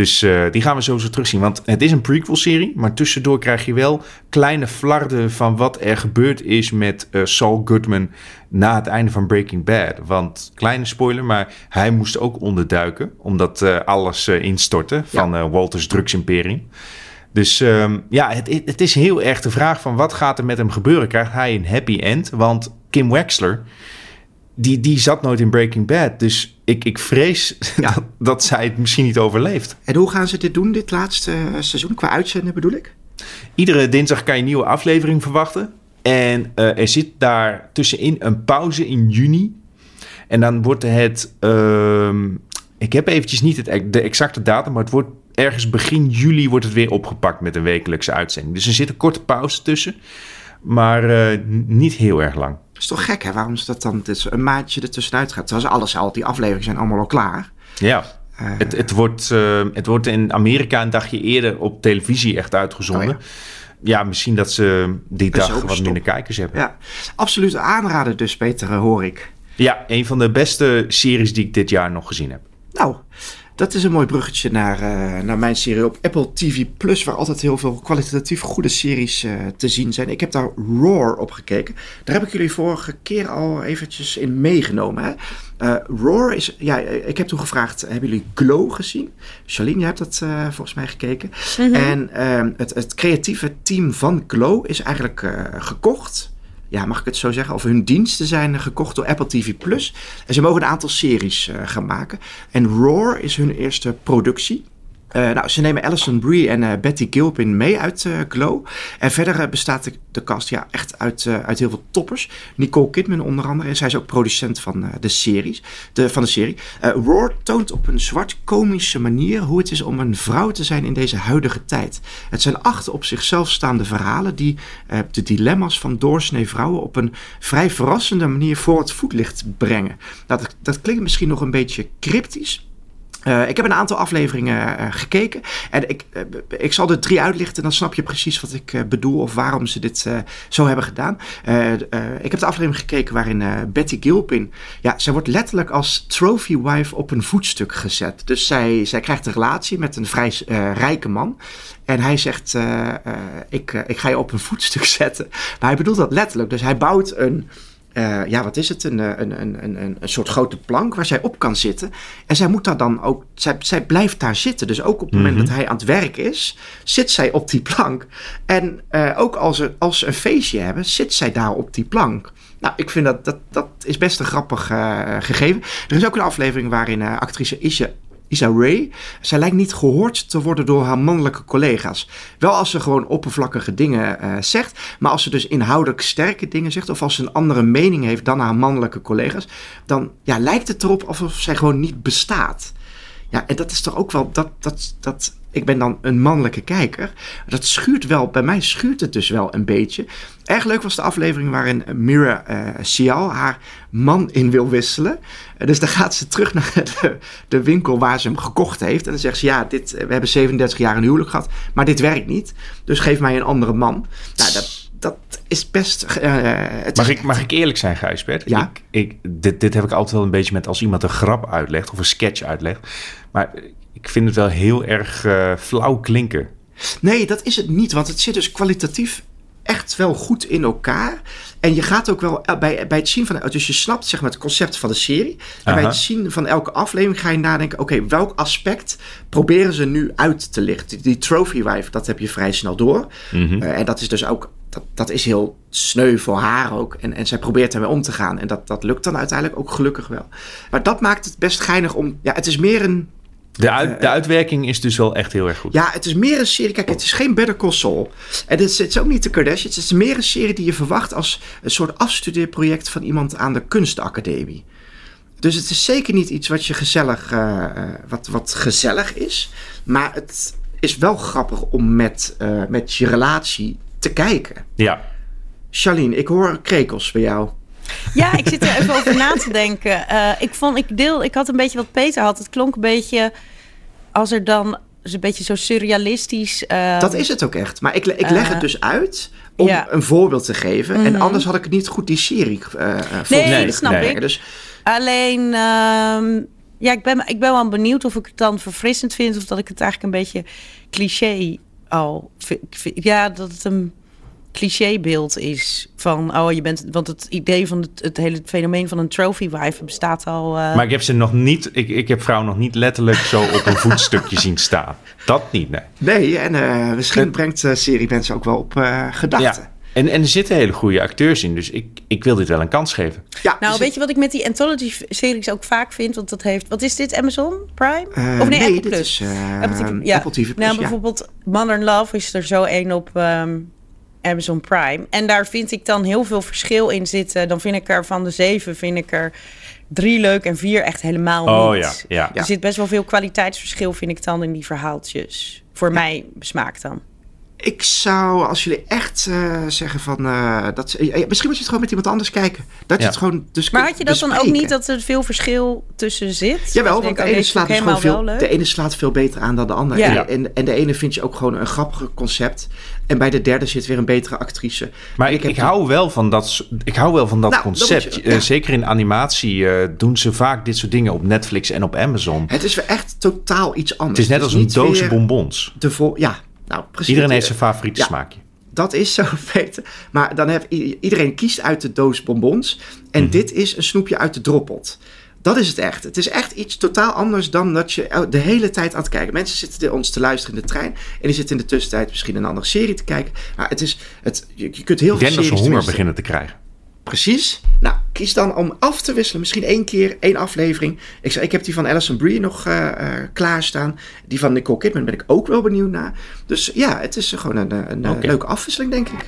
S6: Dus eh, die gaan we sowieso terugzien. Want het is een prequel-serie, maar tussendoor krijg je wel kleine flarden van wat er gebeurd is met eh, Saul Goodman na het einde van Breaking Bad. Want, kleine spoiler, maar hij moest ook onderduiken, omdat eh, alles instortte van eh, Walters drugsimperium. Dus ehm, ja, het, het is heel erg de vraag van wat gaat er met hem gebeuren? Krijgt hij een happy end? Want Kim Wexler, die, die zat nooit in Breaking Bad. Dus ik, ik vrees
S7: Ja.
S6: dat, <laughs> dat zij het misschien niet overleeft.
S7: En hoe gaan ze dit doen, dit laatste eh, seizoen? Qua uitzenden bedoel ik?
S6: Iedere dinsdag kan je een nieuwe aflevering verwachten. En eh, er zit daar tussenin een pauze in juni. En dan wordt het... ehm, ik heb eventjes niet het, de exacte datum, maar het wordt ergens begin juli wordt het weer opgepakt met een wekelijkse uitzending. Dus er zit een korte pauze tussen, maar eh, niet heel erg lang.
S7: Dat is toch gek, hè? Waarom is dat dan dus een maandje er tussenuit gaat? Terwijl alles al, die afleveringen zijn allemaal al klaar.
S6: Ja.
S7: Eh,
S6: Het, het, wordt, eh, het wordt in Amerika een dagje eerder op televisie echt uitgezonden.
S7: Oh
S6: ja. misschien dat ze die dag wat minder kijkers hebben.
S7: ja, absoluut aanraden dus, Peter, hoor ik.
S6: Ja, een van de beste series die ik dit jaar nog gezien heb.
S7: Nou, Dat is een mooi bruggetje naar, uh, naar mijn serie op Apple TV Plus, waar altijd heel veel kwalitatief goede series uh, te zien zijn. Ik heb daar Roar op gekeken. Daar heb ik jullie vorige keer al eventjes in meegenomen. Hè? Uh, Roar is, ja, ik heb toen gevraagd, hebben jullie Glow gezien? Charlene, je hebt dat volgens mij gekeken. Mm -hmm. En ehm, het, het creatieve team van Glow is eigenlijk gekocht ja, mag ik het zo zeggen, of hun diensten zijn gekocht door Apple TV Plus. En ze mogen een aantal series uh, gaan maken. En Roar is hun eerste productie. Uh, nou, ze nemen Alison Brie en uh, Betty Gilpin mee uit uh, Glow. En verder bestaat de, de, cast ja, echt uit, uit heel veel toppers. Nicole Kidman onder andere. En zij is ook producent van, de, series, de, van de serie. Roar toont op een zwart komische manier hoe het is om een vrouw te zijn in deze huidige tijd. Het zijn acht op zichzelf staande verhalen die de dilemma's van doorsnee vrouwen op een vrij verrassende manier voor het voetlicht brengen. Nou, dat, dat klinkt misschien nog een beetje cryptisch. Uh, ik heb een aantal afleveringen uh, gekeken. En ik, uh, ik zal er drie uitlichten. Dan snap je precies wat ik bedoel. Of waarom ze dit zo hebben gedaan. ik heb de aflevering gekeken waarin Betty Gilpin. Ja, zij wordt letterlijk als trophy wife op een voetstuk gezet. Dus zij, zij krijgt een relatie met een vrij rijke man. En hij zegt: ik, ik ga je op een voetstuk <laughs> zetten. Maar hij bedoelt dat letterlijk. Dus hij bouwt een. Uh, ja, wat is het? Een, een, een, een, een soort grote plank waar zij op kan zitten. En zij moet daar dan ook, zij, zij blijft daar zitten. Dus ook op het moment mm -hmm. dat hij aan het werk is, zit zij op die plank. En uh, ook als ze, als ze een feestje hebben, zit zij daar op die plank. Nou, ik vind dat, dat, dat is best een grappig uh, gegeven. Er is ook een aflevering waarin actrice Isha Isa Ray. Zij lijkt niet gehoord te worden door haar mannelijke collega's. Wel als ze gewoon oppervlakkige dingen uh, zegt, maar als ze dus inhoudelijk sterke dingen zegt, of als ze een andere mening heeft dan haar mannelijke collega's, dan ja, lijkt het erop alsof zij gewoon niet bestaat. Ja, en dat is toch ook wel, dat, dat, dat, ik ben dan een mannelijke kijker. Dat schuurt wel, bij mij schuurt het dus wel een beetje. Erg leuk was de aflevering waarin Mira uh, Sial haar man in wil wisselen. Uh, dus dan gaat ze terug naar <laughs> de, de, winkel waar ze hem gekocht heeft. En dan zegt ze, ja, dit, we hebben 37 jaar een huwelijk gehad, maar dit werkt niet. Dus geef mij een andere man. Nou, dat, dat is best... Uh, het
S6: mag,
S7: is,
S6: ik, mag ik eerlijk zijn, Gijsbert?
S7: Ja?
S6: Ik, ik, dit, dit heb ik altijd wel een beetje met als iemand een grap uitlegt of een sketch uitlegt. Maar ik vind het wel heel erg uh, flauw klinken.
S7: Nee, dat is het niet. Want het zit dus kwalitatief echt wel goed in elkaar. En je gaat ook wel bij, bij het zien van. Dus je snapt zeg maar het concept van de serie. En Aha. bij het zien van elke aflevering ga je nadenken: oké, okay, welk aspect proberen ze nu uit te lichten? Die, die trophy wife, dat heb je vrij snel door. Mm -hmm. uh, en dat is dus ook. Dat, dat is heel sneu voor haar ook. En, en zij probeert ermee om te gaan. En dat, dat lukt dan uiteindelijk ook gelukkig wel. Maar dat maakt het best geinig om. Ja, het is meer een
S6: de, uit, de uitwerking is dus wel echt heel erg goed.
S7: Ja, het is meer een serie. Kijk, het is geen Better Call Saul. En het is, het is ook niet de Kardashians. Het is meer een serie die je verwacht als een soort afstudeerproject van iemand aan de kunstacademie. Dus het is zeker niet iets wat je gezellig, uh, wat, wat gezellig is. Maar het is wel grappig om met, uh, met je relatie te kijken.
S6: Ja.
S7: Charlene, ik hoor krekels bij jou.
S8: Ja, ik zit er even over na te denken. Uh, ik vond, ik deel, ik had een beetje wat Peter had. Het klonk een beetje als er dan is een beetje zo surrealistisch. Uh,
S7: dat is het ook echt. Maar ik, ik leg uh, het dus uit om ja. een voorbeeld te geven. Mm -hmm. En anders had ik het niet goed die serie uh,
S8: nee, nee, dat snap nee. ik. Dus... Alleen, uh, ja, ik ben, ik ben wel benieuwd of ik het dan verfrissend vind... of dat ik het eigenlijk een beetje cliché al... vind. Ja, dat het een clichébeeld is van oh je bent want het idee van het, het hele fenomeen van een trophy wife bestaat al. Uh...
S6: Maar ik heb ze nog niet. Ik, ik heb vrouwen nog niet letterlijk zo op een voetstukje zien staan. Dat niet, nee.
S7: Nee, en uh, misschien en... brengt de serie mensen ook wel op uh, gedachten.
S6: Ja. En, en er zitten hele goede acteurs in, dus ik, ik wil dit wel een kans geven.
S8: Ja, nou, dus weet je wat ik met die anthology-series ook vaak vind? Want dat heeft, wat is dit, Amazon Prime? of nee,
S7: nee
S8: Apple
S7: Plus? Is, Apple, ja. Apple TV Plus,
S8: Nou, bijvoorbeeld Modern Love is er zo één op... Um, Amazon Prime. En daar vind ik dan heel veel verschil in zitten. Dan vind ik er van de zeven, vind ik er drie leuk en vier echt helemaal
S6: oh,
S8: niet.
S6: Ja, ja.
S8: Er zit best wel veel kwaliteitsverschil, vind ik dan, in die verhaaltjes. Voor ja. mij besmaakt dan.
S7: Ik zou, als jullie echt eh, zeggen van... eh, dat, eh, misschien moet je het gewoon met iemand anders kijken. Dat je het gewoon dus
S8: Maar had je dat dan ook niet dat er veel verschil tussen zit?
S7: Jawel, want de
S8: oh,
S7: ene,
S8: deze
S7: slaat dus gewoon veel, de ene slaat veel beter aan dan de ander.
S8: Ja.
S7: En, en, en de ene vind je ook gewoon een grappiger concept. En bij de derde zit weer een betere actrice.
S6: Maar
S7: En
S6: ik, ik,
S7: die-
S6: hou wel van dat, ik hou wel van dat
S7: Nou,
S6: concept.
S7: je-
S6: Eh,
S7: ja.
S6: zeker in animatie eh, doen ze vaak dit soort dingen op Netflix en op Amazon.
S7: Het is weer echt totaal iets anders.
S6: Het is net als een doos
S7: weer
S6: bonbons.
S7: De vol, ja, nou precies.
S6: Iedereen heeft zijn favoriete
S7: ja.
S6: smaakje.
S7: Dat is zo, <laughs> Peter. Maar dan heb i- iedereen kiest uit de doos bonbons. En
S6: Mhm.
S7: dit is een snoepje uit de droppot. Dat is het echt. Het is echt iets totaal anders dan dat je de hele tijd aan het kijken. Mensen zitten ons te luisteren in de trein. En die zitten in de tussentijd misschien een andere serie te kijken. Maar het is, het, je, je kunt heel
S6: Ik
S7: veel
S6: denk dat ze honger beginnen te krijgen.
S7: Precies. Nou, kies dan om af te wisselen. Misschien één keer, één aflevering. Ik, zeg, ik heb die van Alison Brie nog eh eh, klaarstaan. Die van Nicole Kidman ben ik ook wel benieuwd naar. Dus ja, het is gewoon een, een, een leuke afwisseling, denk ik.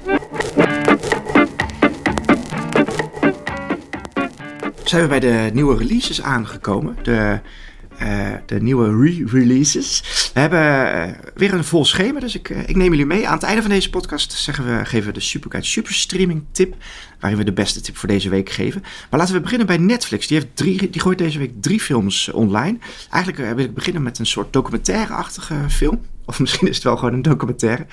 S7: Zijn we bij de nieuwe releases aangekomen. De, eh, de nieuwe re-releases. We hebben eh, weer een vol schema, dus ik, eh, ik neem jullie mee. Aan het einde van deze podcast zeggen we, geven we de Superguide Superstreaming tip. Waarin we de beste tip voor deze week geven. Maar laten we beginnen bij Netflix. Die, heeft drie, die gooit deze week drie films online. Eigenlijk wil ik beginnen met een soort documentaire-achtige film. Of misschien is het wel gewoon een documentaire.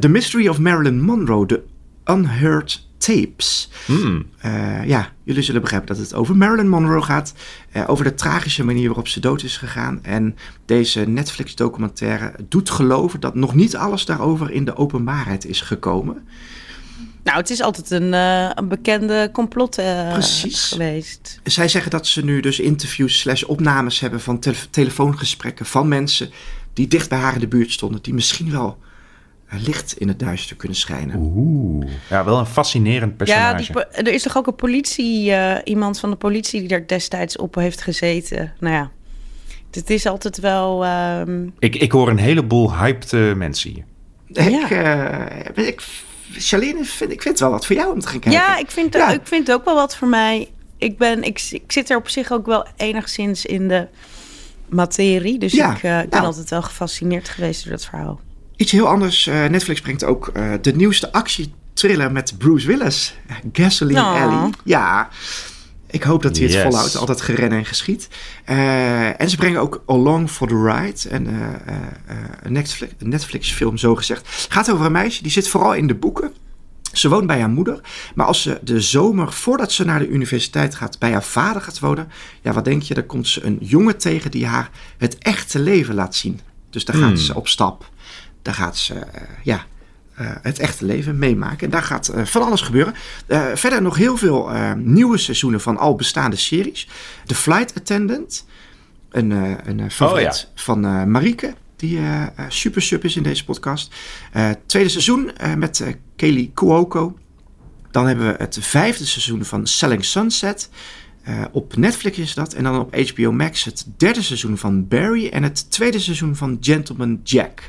S7: The Mystery of Marilyn Monroe, The Unheard Tapes.
S6: Hmm.
S7: Eh, ja, jullie zullen begrijpen dat het over Marilyn Monroe gaat. eh, over de tragische manier waarop ze dood is gegaan. En deze Netflix-documentaire doet geloven dat nog niet alles daarover in de openbaarheid is gekomen.
S8: Nou, het is altijd een, eh, een bekende complot eh,
S7: Precies.
S8: geweest.
S7: Zij zeggen dat ze nu dus interviews slash opnames hebben van tele- telefoongesprekken van mensen die dicht bij haar in de buurt stonden. Die misschien wel licht in het duister kunnen schijnen.
S6: Oeh. Ja, wel een fascinerend
S8: Ja,
S6: personage.
S8: die, po- er is toch ook een politie, eh, iemand van de politie die daar destijds op heeft gezeten. Nou ja, het is altijd wel. ehm,
S6: ik, ik hoor een heleboel hyped eh, mensen hier.
S7: Ik, eh, ik, Charlene, vind, ik vind het wel wat voor jou om te gaan kijken.
S8: Ja, ik vind,
S7: Ja.
S8: ik vind het ook wel wat voor mij. Ik, ben, ik, ik zit er op zich ook wel enigszins in de materie. Dus
S7: Ja,
S8: ik, eh, ik ben
S7: nou.
S8: altijd wel gefascineerd geweest door dat verhaal.
S7: Iets heel anders. eh, Netflix brengt ook eh, de nieuwste actietriller met Bruce Willis. Gasoline
S8: Oh.
S7: Alley. Ja, ik hoop dat hij het
S6: Yes.
S7: volhoudt. Altijd geren en geschiet. Eh, en ze brengen ook Along for the Ride. En, eh, eh, eh, een Netflix, een Netflix film zo gezegd. Gaat over een meisje die zit vooral in de boeken. Ze woont bij haar moeder. Maar als ze de zomer, voordat ze naar de universiteit gaat, bij haar vader gaat wonen. Ja, wat denk je? Dan komt ze een jongen tegen die haar het echte leven laat zien. Dus daar
S6: Hmm.
S7: gaat ze op stap. Daar gaat ze, eh, ja, eh, het echte leven meemaken. En daar gaat eh, van alles gebeuren. Verder nog heel veel nieuwe seizoenen van al bestaande series. The Flight Attendant. Een, een favoriet van eh Marieke. Die eh, super sub is in deze podcast. Tweede seizoen met Kelly Cuoco. Dan hebben we het vijfde seizoen van Selling Sunset. Op Netflix is dat. En dan op HBO Max het derde seizoen van Barry. En het tweede seizoen van Gentleman Jack.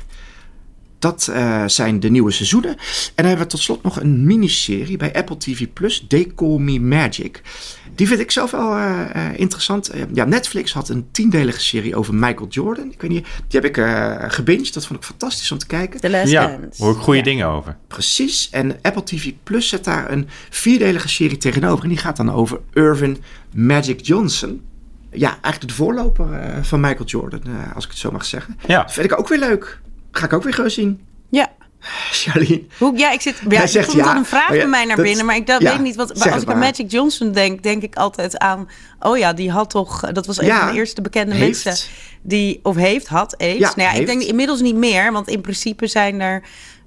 S7: Dat eh, zijn de nieuwe seizoenen. En dan hebben we tot slot nog een miniserie bij Apple TV Plus, They Call Me Magic. Die vind ik zelf wel eh, eh, interessant. Ja, Netflix had een tiendelige serie over Michael Jordan. Ik weet niet, die heb ik eh gebinged. Dat vond ik fantastisch om te kijken.
S8: The Last
S6: Ja,
S8: Dance.
S6: hoor ik goede
S8: Ja.
S6: dingen over.
S7: Precies. En Apple TV Plus zet daar een vierdelige serie tegenover. En die gaat dan over Irvin Magic Johnson. Ja, eigenlijk de voorloper eh, van Michael Jordan, eh, als ik het zo mag zeggen.
S6: Ja.
S7: Dat vind ik ook weer leuk. Ga ik ook weer gewoon zien.
S8: Ja.
S7: Charlene.
S8: Hoe, ja, ik zit. Ja,
S7: Jij
S8: er
S7: zegt
S8: komt
S7: ja,
S8: een vraag
S7: maar ja,
S8: bij mij naar
S7: dat-
S8: binnen, maar ik dat
S7: ja,
S8: weet niet wat.
S7: zeg
S8: als ik aan
S7: maar.
S8: Magic Johnson denk, denk ik altijd aan. Oh ja, die had toch. Dat was een
S7: Ja,
S8: van de eerste bekende
S7: heeft.
S8: mensen die of heeft had AIDS.
S7: Ja,
S8: nou ja, ik denk inmiddels niet meer, want in principe zijn er.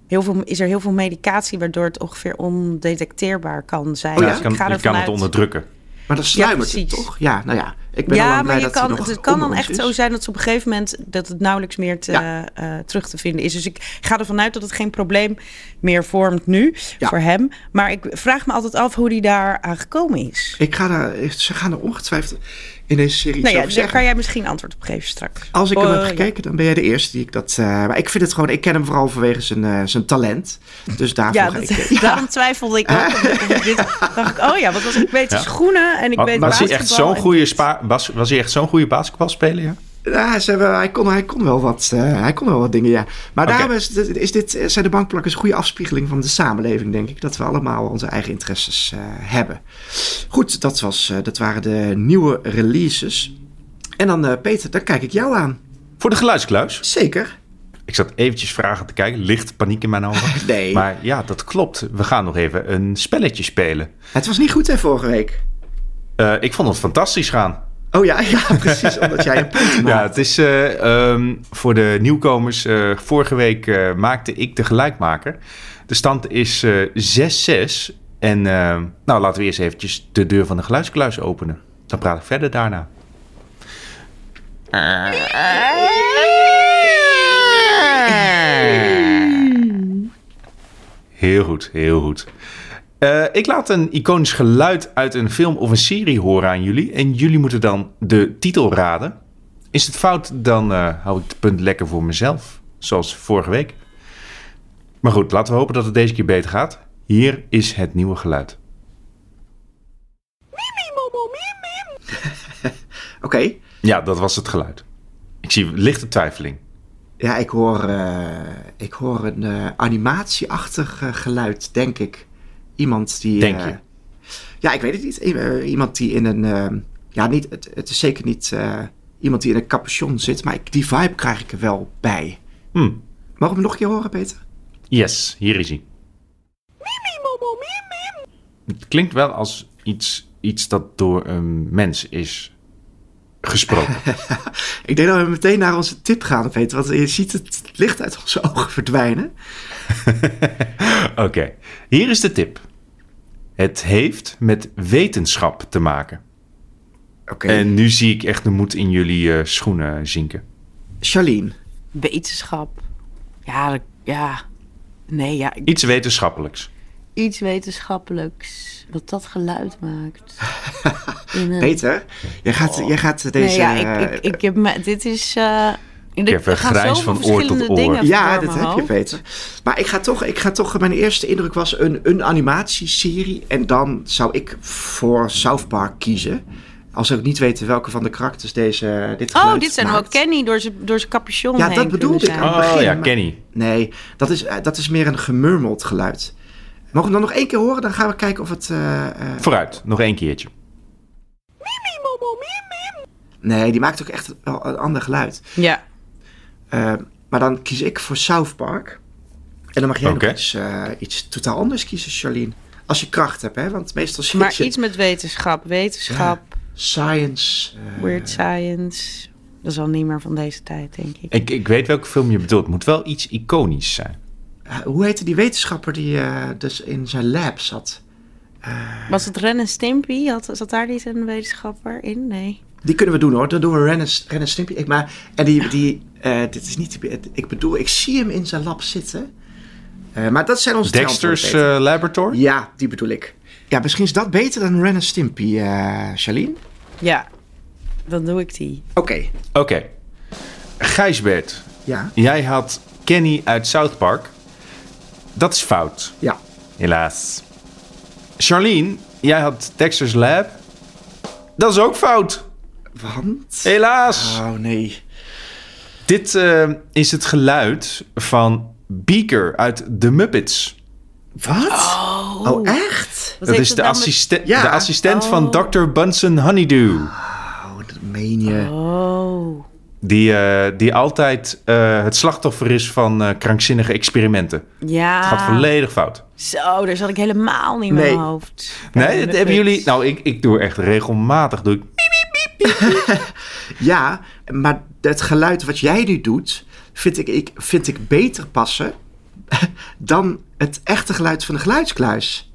S8: Heel veel, is er heel veel medicatie waardoor het ongeveer ondetecteerbaar kan zijn.
S7: Oh
S6: Ja?
S8: Dus
S6: je kan,
S8: ik ga
S6: je
S8: ervan
S6: kan het onderdrukken.
S7: Maar dat sluimert het toch? Ja, nou ja. Ik ben al
S8: Ja, maar je
S7: hij
S8: kan, het kan dan echt
S7: is.
S8: zo zijn dat ze op een gegeven moment dat het nauwelijks meer te,
S7: Ja.
S8: eh, terug te vinden is. Dus ik ga ervan uit dat het geen probleem meer vormt nu
S7: Ja.
S8: voor hem. Maar ik vraag me altijd af hoe die daar aan gekomen is.
S7: Ik ga daar, ze gaan er ongetwijfeld in deze serie
S8: Nou ja, daar
S7: zeggen.
S8: kan jij misschien antwoord op geven straks.
S7: Als ik hem heb
S8: ja.
S7: gekeken, dan ben jij de eerste die ik dat... eh, maar ik vind het gewoon... Ik ken hem vooral vanwege zijn, eh, zijn talent. Dus daarvoor
S8: Ja,
S7: ga
S8: dat,
S7: ik... eh, <laughs> ja.
S8: daarom twijfelde ik ook. dit, dacht ik, oh ja, wat was ik weet schoenen en ik
S6: Maar
S8: weet
S6: was hij echt
S8: basketbal
S6: zo'n goede was, was hij echt zo'n goede basketbalspeler? Ja?
S7: Ja, ze hebben, hij, kon, hij, kon wel wat, eh, hij kon wel wat dingen, ja. Maar
S6: Oké.
S7: daarom is, dit- is dit, zijn de bankplakkers een goede afspiegeling van de samenleving, denk ik. Dat we allemaal onze eigen interesses eh, hebben. Goed, dat, was, eh, dat waren de nieuwe releases. En dan, Peter, dan kijk ik jou aan.
S6: Voor de geluidskluis.
S7: Zeker.
S6: Ik zat eventjes vragen te kijken. Licht paniek in mijn ogen. <laughs>
S7: Nee.
S6: Maar ja, dat klopt. We gaan nog even een spelletje spelen.
S7: Het was niet goed, hè, vorige week?
S6: Ik vond het fantastisch gaan.
S7: Oh ja, <laughs> ja, precies. omdat jij een punt maakt.
S6: Ja, het is eh, ehm, voor de nieuwkomers. eh, vorige week eh, maakte ik de gelijkmaker. De stand is eh 6-6. En eh, nou, laten we eerst eventjes de deur van de geluidskluis openen. Dan praat ik verder daarna. Heel goed, heel goed. Eh, ik laat een iconisch geluid uit een film of een serie horen aan jullie. En jullie moeten dan de titel raden. Is het fout, dan eh, hou ik het punt lekker voor mezelf. Zoals vorige week. Maar goed, laten we hopen dat het deze keer beter gaat. Hier is het nieuwe geluid. <laughs>
S7: Oké.
S6: Ja, dat was het geluid. Ik zie lichte twijfeling.
S7: Ja, ik hoor, eh, ik hoor een eh, animatieachtig geluid, denk ik. Iemand die...
S6: Denk
S7: eh,
S6: je?
S7: ja, ik weet het niet. Eh, iemand die in een... eh, ja, niet, het, het is zeker niet eh, iemand die in een capuchon zit, maar ik, die vibe krijg ik er wel bij.
S6: Hm.
S7: Mogen we hem nog een keer horen, Peter?
S6: Yes, hier is hij. Het klinkt wel als iets, iets dat door een mens is gesproken. <laughs>
S7: Ik denk dat we meteen naar onze tip gaan, Peter. Want je ziet het licht uit onze ogen verdwijnen. <laughs>
S6: Oké, hier is de tip. Het heeft met wetenschap te maken.
S7: Oké.
S6: En nu zie ik echt de moed in jullie eh, schoenen zinken.
S7: Charlene.
S8: Wetenschap. Ja, ja. Nee, ja. ik-
S6: Iets wetenschappelijks.
S8: Iets wetenschappelijks. Wat dat geluid maakt. <laughs> Een-
S7: Peter, jij gaat, jij gaat deze...
S8: Nee, ja, ik,
S7: eh,
S8: ik, ik heb me, dit is. eh ik
S6: heb een grijns van oor tot oor.
S7: Ja, dat heb je, Peter. Maar ik ga toch, ik ga toch, mijn eerste indruk was een, een animatieserie. En dan zou ik voor South Park kiezen. Als ik niet weten welke van de karakters deze, dit
S8: Oh, dit zijn
S7: maakt.
S8: wel Kenny door zijn door zijn capuchon
S7: Ja,
S8: heen
S7: dat bedoelde ik aan het
S6: Oh
S7: begin,
S6: ja,
S7: maar-
S6: Kenny.
S7: Nee, dat is, eh, dat is meer een gemurmeld geluid. Mogen we hem dan nog één keer horen? Dan gaan we kijken of het... eh, eh,
S6: Vooruit, nog één keertje.
S7: Nee, die maakt ook echt wel een ander geluid.
S8: Ja.
S7: Eh, maar dan kies ik voor South Park. En dan mag jij nog iets, eh, iets totaal anders kiezen, Charlene. Als je kracht hebt, hè? Want meestal zit
S8: Maar
S7: je...
S8: iets met wetenschap. Wetenschap,
S7: Science.
S8: weird science. Dat is al niet meer van deze tijd, denk ik.
S6: Ik, ik weet welke film je bedoelt. Het moet wel iets iconisch zijn.
S7: Eh, hoe heette die wetenschapper die eh, dus in zijn lab zat?
S8: Was het Ren en Stimpy? Had, zat daar niet een wetenschapper in? Nee.
S7: Die kunnen we doen hoor. Dan doen we Ren en, Ren en Stimpy. Ik, maar, en die, die eh, dit is niet... Ik bedoel, ik zie hem in zijn lab zitten. Eh, maar dat zijn onze
S6: Dexter's eh, Laboratory?
S7: Ja, die bedoel ik. Ja, misschien is dat beter dan Ren en Stimpy, eh Charlene.
S8: Ja, dan doe ik die.
S7: Oké.
S6: Oké. Gijsbert,
S7: Ja.
S6: jij had Kenny uit South Park. Dat is fout,
S7: Ja.
S6: helaas. Charlene, jij had Dexter's Lab. Dat is ook fout,
S7: Want...
S6: helaas.
S7: Oh nee.
S6: Dit eh, is het geluid van Beaker uit The Muppets.
S7: Wat? Oh, echt?
S8: Wat
S6: Dat is de,
S8: nou met-
S6: assiste-
S7: Ja.
S6: de assistent van Dr. Bunsen Honeydew.
S7: Oh, dat meen je.
S8: Oh.
S6: Die, eh, die altijd eh, het slachtoffer is van eh, krankzinnige experimenten.
S8: Ja.
S6: Het gaat volledig fout.
S8: Zo, daar zat ik helemaal niet met
S7: Nee.
S8: mijn hoofd.
S6: Nee, dat hebben jullie... Nou, ik, ik doe echt regelmatig... Doe ik, <laughs>
S7: Ja, maar het geluid wat jij nu doet, vind ik, ik, vind ik beter passen <laughs> dan het echte geluid van de geluidskluis.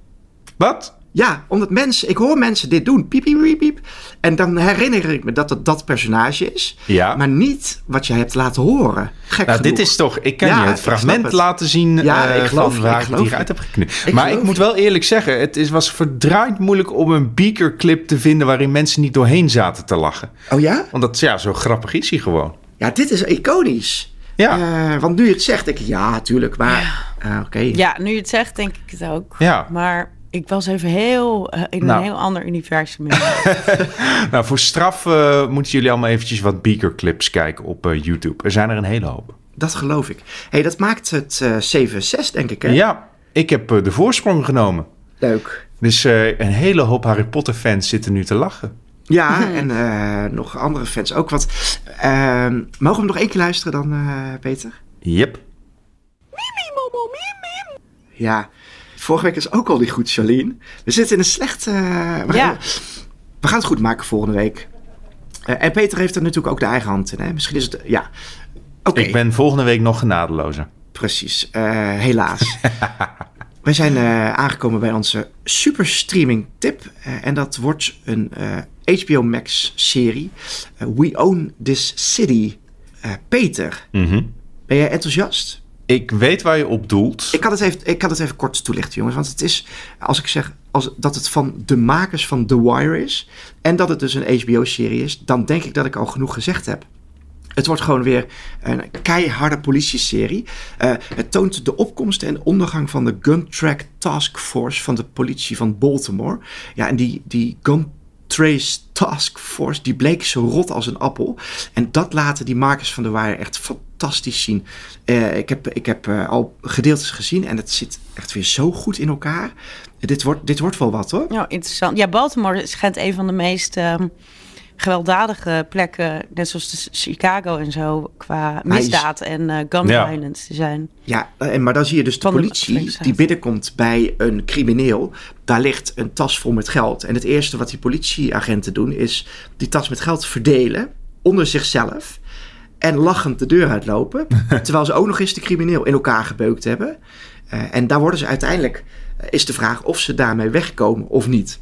S6: wat?
S7: Ja, omdat mensen, ik hoor mensen dit doen, piep, piep, piep, piep. En dan herinner ik me dat het dat personage is,
S6: Ja.
S7: maar niet wat jij hebt laten horen. Gek
S6: Nou, dit is toch... Ik kan
S7: Ja,
S6: je het fragment
S7: het.
S6: laten zien
S7: Ja,
S6: eh,
S7: ik geloof
S6: van
S7: je,
S6: waar
S7: ik
S6: het
S7: je.
S6: hieruit heb geknipt.
S7: Ik
S6: maar ik moet
S7: je.
S6: wel eerlijk zeggen... Het is, was verdraaid moeilijk om een Beaker-clip te vinden... waarin mensen niet doorheen zaten te lachen.
S7: Oh ja?
S6: Want dat, ja, zo grappig is hij gewoon.
S7: Ja, dit is iconisch.
S6: Ja.
S7: Eh, want nu je het zegt, denk ik, ja, tuurlijk, maar... ah, Oké.
S8: Ja, nu je het zegt, denk ik het ook.
S6: Ja.
S8: Maar Ik was even heel eh, in
S6: Nou.
S8: een heel ander universum. <laughs> <laughs>
S6: Nou, voor straf eh, moeten jullie allemaal eventjes wat Beaker clips kijken op eh, YouTube. Er zijn er een hele hoop.
S7: Dat geloof ik. hey, dat maakt het eh 7-6, denk ik. Hè?
S6: Ja, ik heb eh, de voorsprong genomen.
S7: Leuk.
S6: Dus eh, een hele hoop Harry Potter fans zitten nu te lachen.
S7: Ja, en eh, nog andere fans ook. Want, ehm, mogen we hem nog één keer luisteren dan, eh, Peter?
S6: Yep.
S7: Ja, vorige week is ook al niet goed, Charlene. We zitten in een slecht... eh, we,
S8: Ja.
S7: we gaan het goed maken volgende week. Eh, en Peter heeft er natuurlijk ook de eigen hand in. Hè? Misschien is het... Ja, oké.
S6: Ik ben volgende week nog genadelozer.
S7: Precies, Eh, helaas. <laughs> Wij zijn eh, aangekomen bij onze super streaming tip. Eh, en dat wordt een eh, HBO Max serie. We Own This City. Eh, Peter,
S6: Mhm.
S7: ben jij enthousiast?
S6: Ik weet waar je op doelt.
S7: Ik kan, het even, ik kan het even kort toelichten, jongens. Want het is, als ik zeg als, dat het van de makers van The Wire is. En dat het dus een HBO-serie is. Dan denk ik dat ik al genoeg gezegd heb. Het wordt gewoon weer een keiharde politieserie. Eh, het toont de opkomst en ondergang van de Gun Track Task Force van de politie van Baltimore. Ja, en die, die Gun Trace Task Force, die bleek zo rot als een appel. En dat laten die makers van de Wire echt fantastisch zien. Eh, ik heb, ik heb eh, al gedeeltes gezien en het zit echt weer zo goed in elkaar. Dit wordt, dit wordt wel wat hoor.
S8: Ja, interessant. Ja, Baltimore schijnt een van de meest ehm, gewelddadige plekken, net zoals de Chicago en zo, qua
S7: is-
S8: misdaad en eh, gun
S6: Ja.
S8: violence te zijn.
S7: Ja, eh, maar dan zie je dus de politie die binnenkomt bij een crimineel. Daar ligt een tas vol met geld. En het eerste wat die politieagenten doen is die tas met geld verdelen onder zichzelf. En lachend de deur uitlopen. <laughs> terwijl ze ook nog eens de crimineel in elkaar gebeukt hebben. Eh, en daar worden ze uiteindelijk, is de vraag of ze daarmee wegkomen of niet.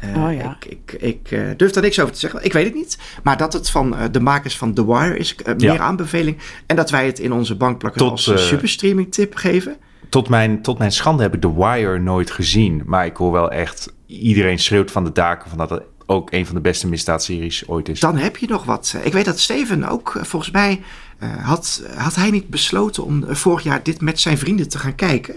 S7: Eh,
S8: Oh ja.
S7: Ik, ik, ik eh, durf daar niks over te zeggen. Ik weet het niet. Maar dat het van eh, de makers van The Wire is,
S6: Ja.
S7: meer aanbeveling. En dat wij het in onze bankplakker
S6: Tot,
S7: als een superstreaming tip geven.
S6: Tot mijn, tot mijn schande heb ik The Wire nooit gezien. Maar ik hoor wel echt... Iedereen schreeuwt van de daken van dat het ook een van de beste misdaadseries ooit is.
S7: Dan heb je nog wat. Ik weet dat Steven ook, volgens mij, eh, had, had hij niet besloten om vorig jaar dit met zijn vrienden te gaan kijken?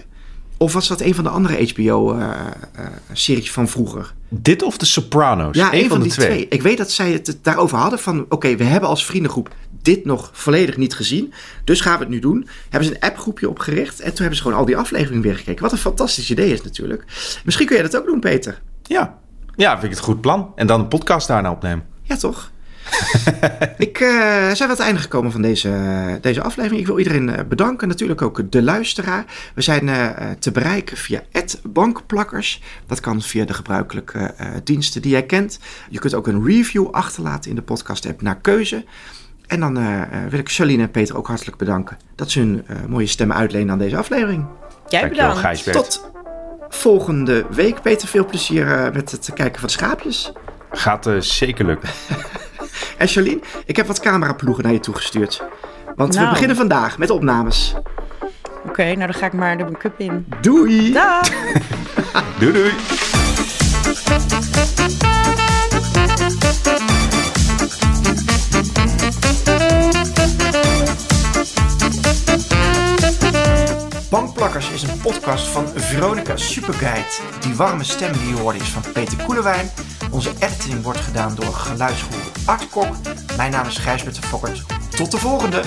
S7: Of was dat een van de andere HBO-series van vroeger?
S6: Dit of The Sopranos?
S7: Ja, een van,
S6: de
S7: die twee. Ik weet dat zij het daarover hadden van... oké, we hebben als vriendengroep dit nog volledig niet gezien. Dus gaan we het nu doen. Hebben ze een appgroepje opgericht. En toen hebben ze gewoon al die afleveringen weer gekeken. Wat een fantastisch idee is natuurlijk. Misschien kun jij dat ook doen, Peter.
S6: Ja. ja, vind ik het een goed plan. En dan een podcast daarna opnemen.
S7: Ja, toch? <laughs> ik eh, zijn we aan het einde gekomen van deze, deze aflevering. Ik wil iedereen eh, bedanken. Natuurlijk ook de luisteraar. We zijn eh, te bereiken via bankplakkers. Dat kan via de gebruikelijke eh, diensten die jij kent. Je kunt ook een review achterlaten in de podcast app naar keuze. En dan wil ik Charlene en Peter ook hartelijk bedanken. Dat ze hun eh, mooie stemmen uitlenen aan deze aflevering.
S8: Jij bedankt.
S6: Gijsbert.
S7: Tot volgende week. Peter, veel plezier met het kijken van de schaapjes.
S6: Gaat eh, zeker lukken. <laughs>
S7: En Charlene, ik heb wat cameraploegen naar je toegestuurd. Want we
S8: Nou.
S7: beginnen vandaag met opnames.
S8: Oké, nou dan ga ik maar de make-up in.
S7: Doei!
S8: Dag! <laughs>
S6: Doei doei.
S7: Bankplakkers is een podcast van Veronica Superguide. Die warme stem die je hoort is van Peter Koelewijn. Onze editing wordt gedaan door geluidsgoer Art Kok. Mijn naam is Gijsbert de Fokkert. Tot de volgende!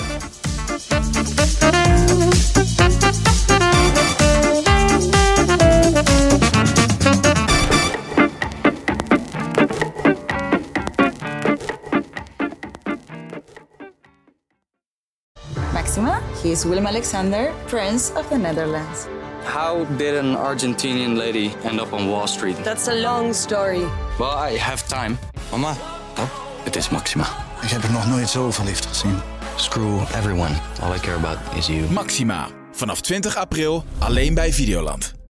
S1: Maxima, he is Willem Alexander, Prince of the Netherlands.
S2: How did an Argentinian lady end up on Wall Street?
S3: That's a long story.
S2: Well, I have time. Mama, het is Maxima.
S4: Ik heb er nog nooit zo verliefd gezien.
S2: Screw everyone. All I care about is you.
S5: Maxima. Vanaf 20 april alleen bij Videoland.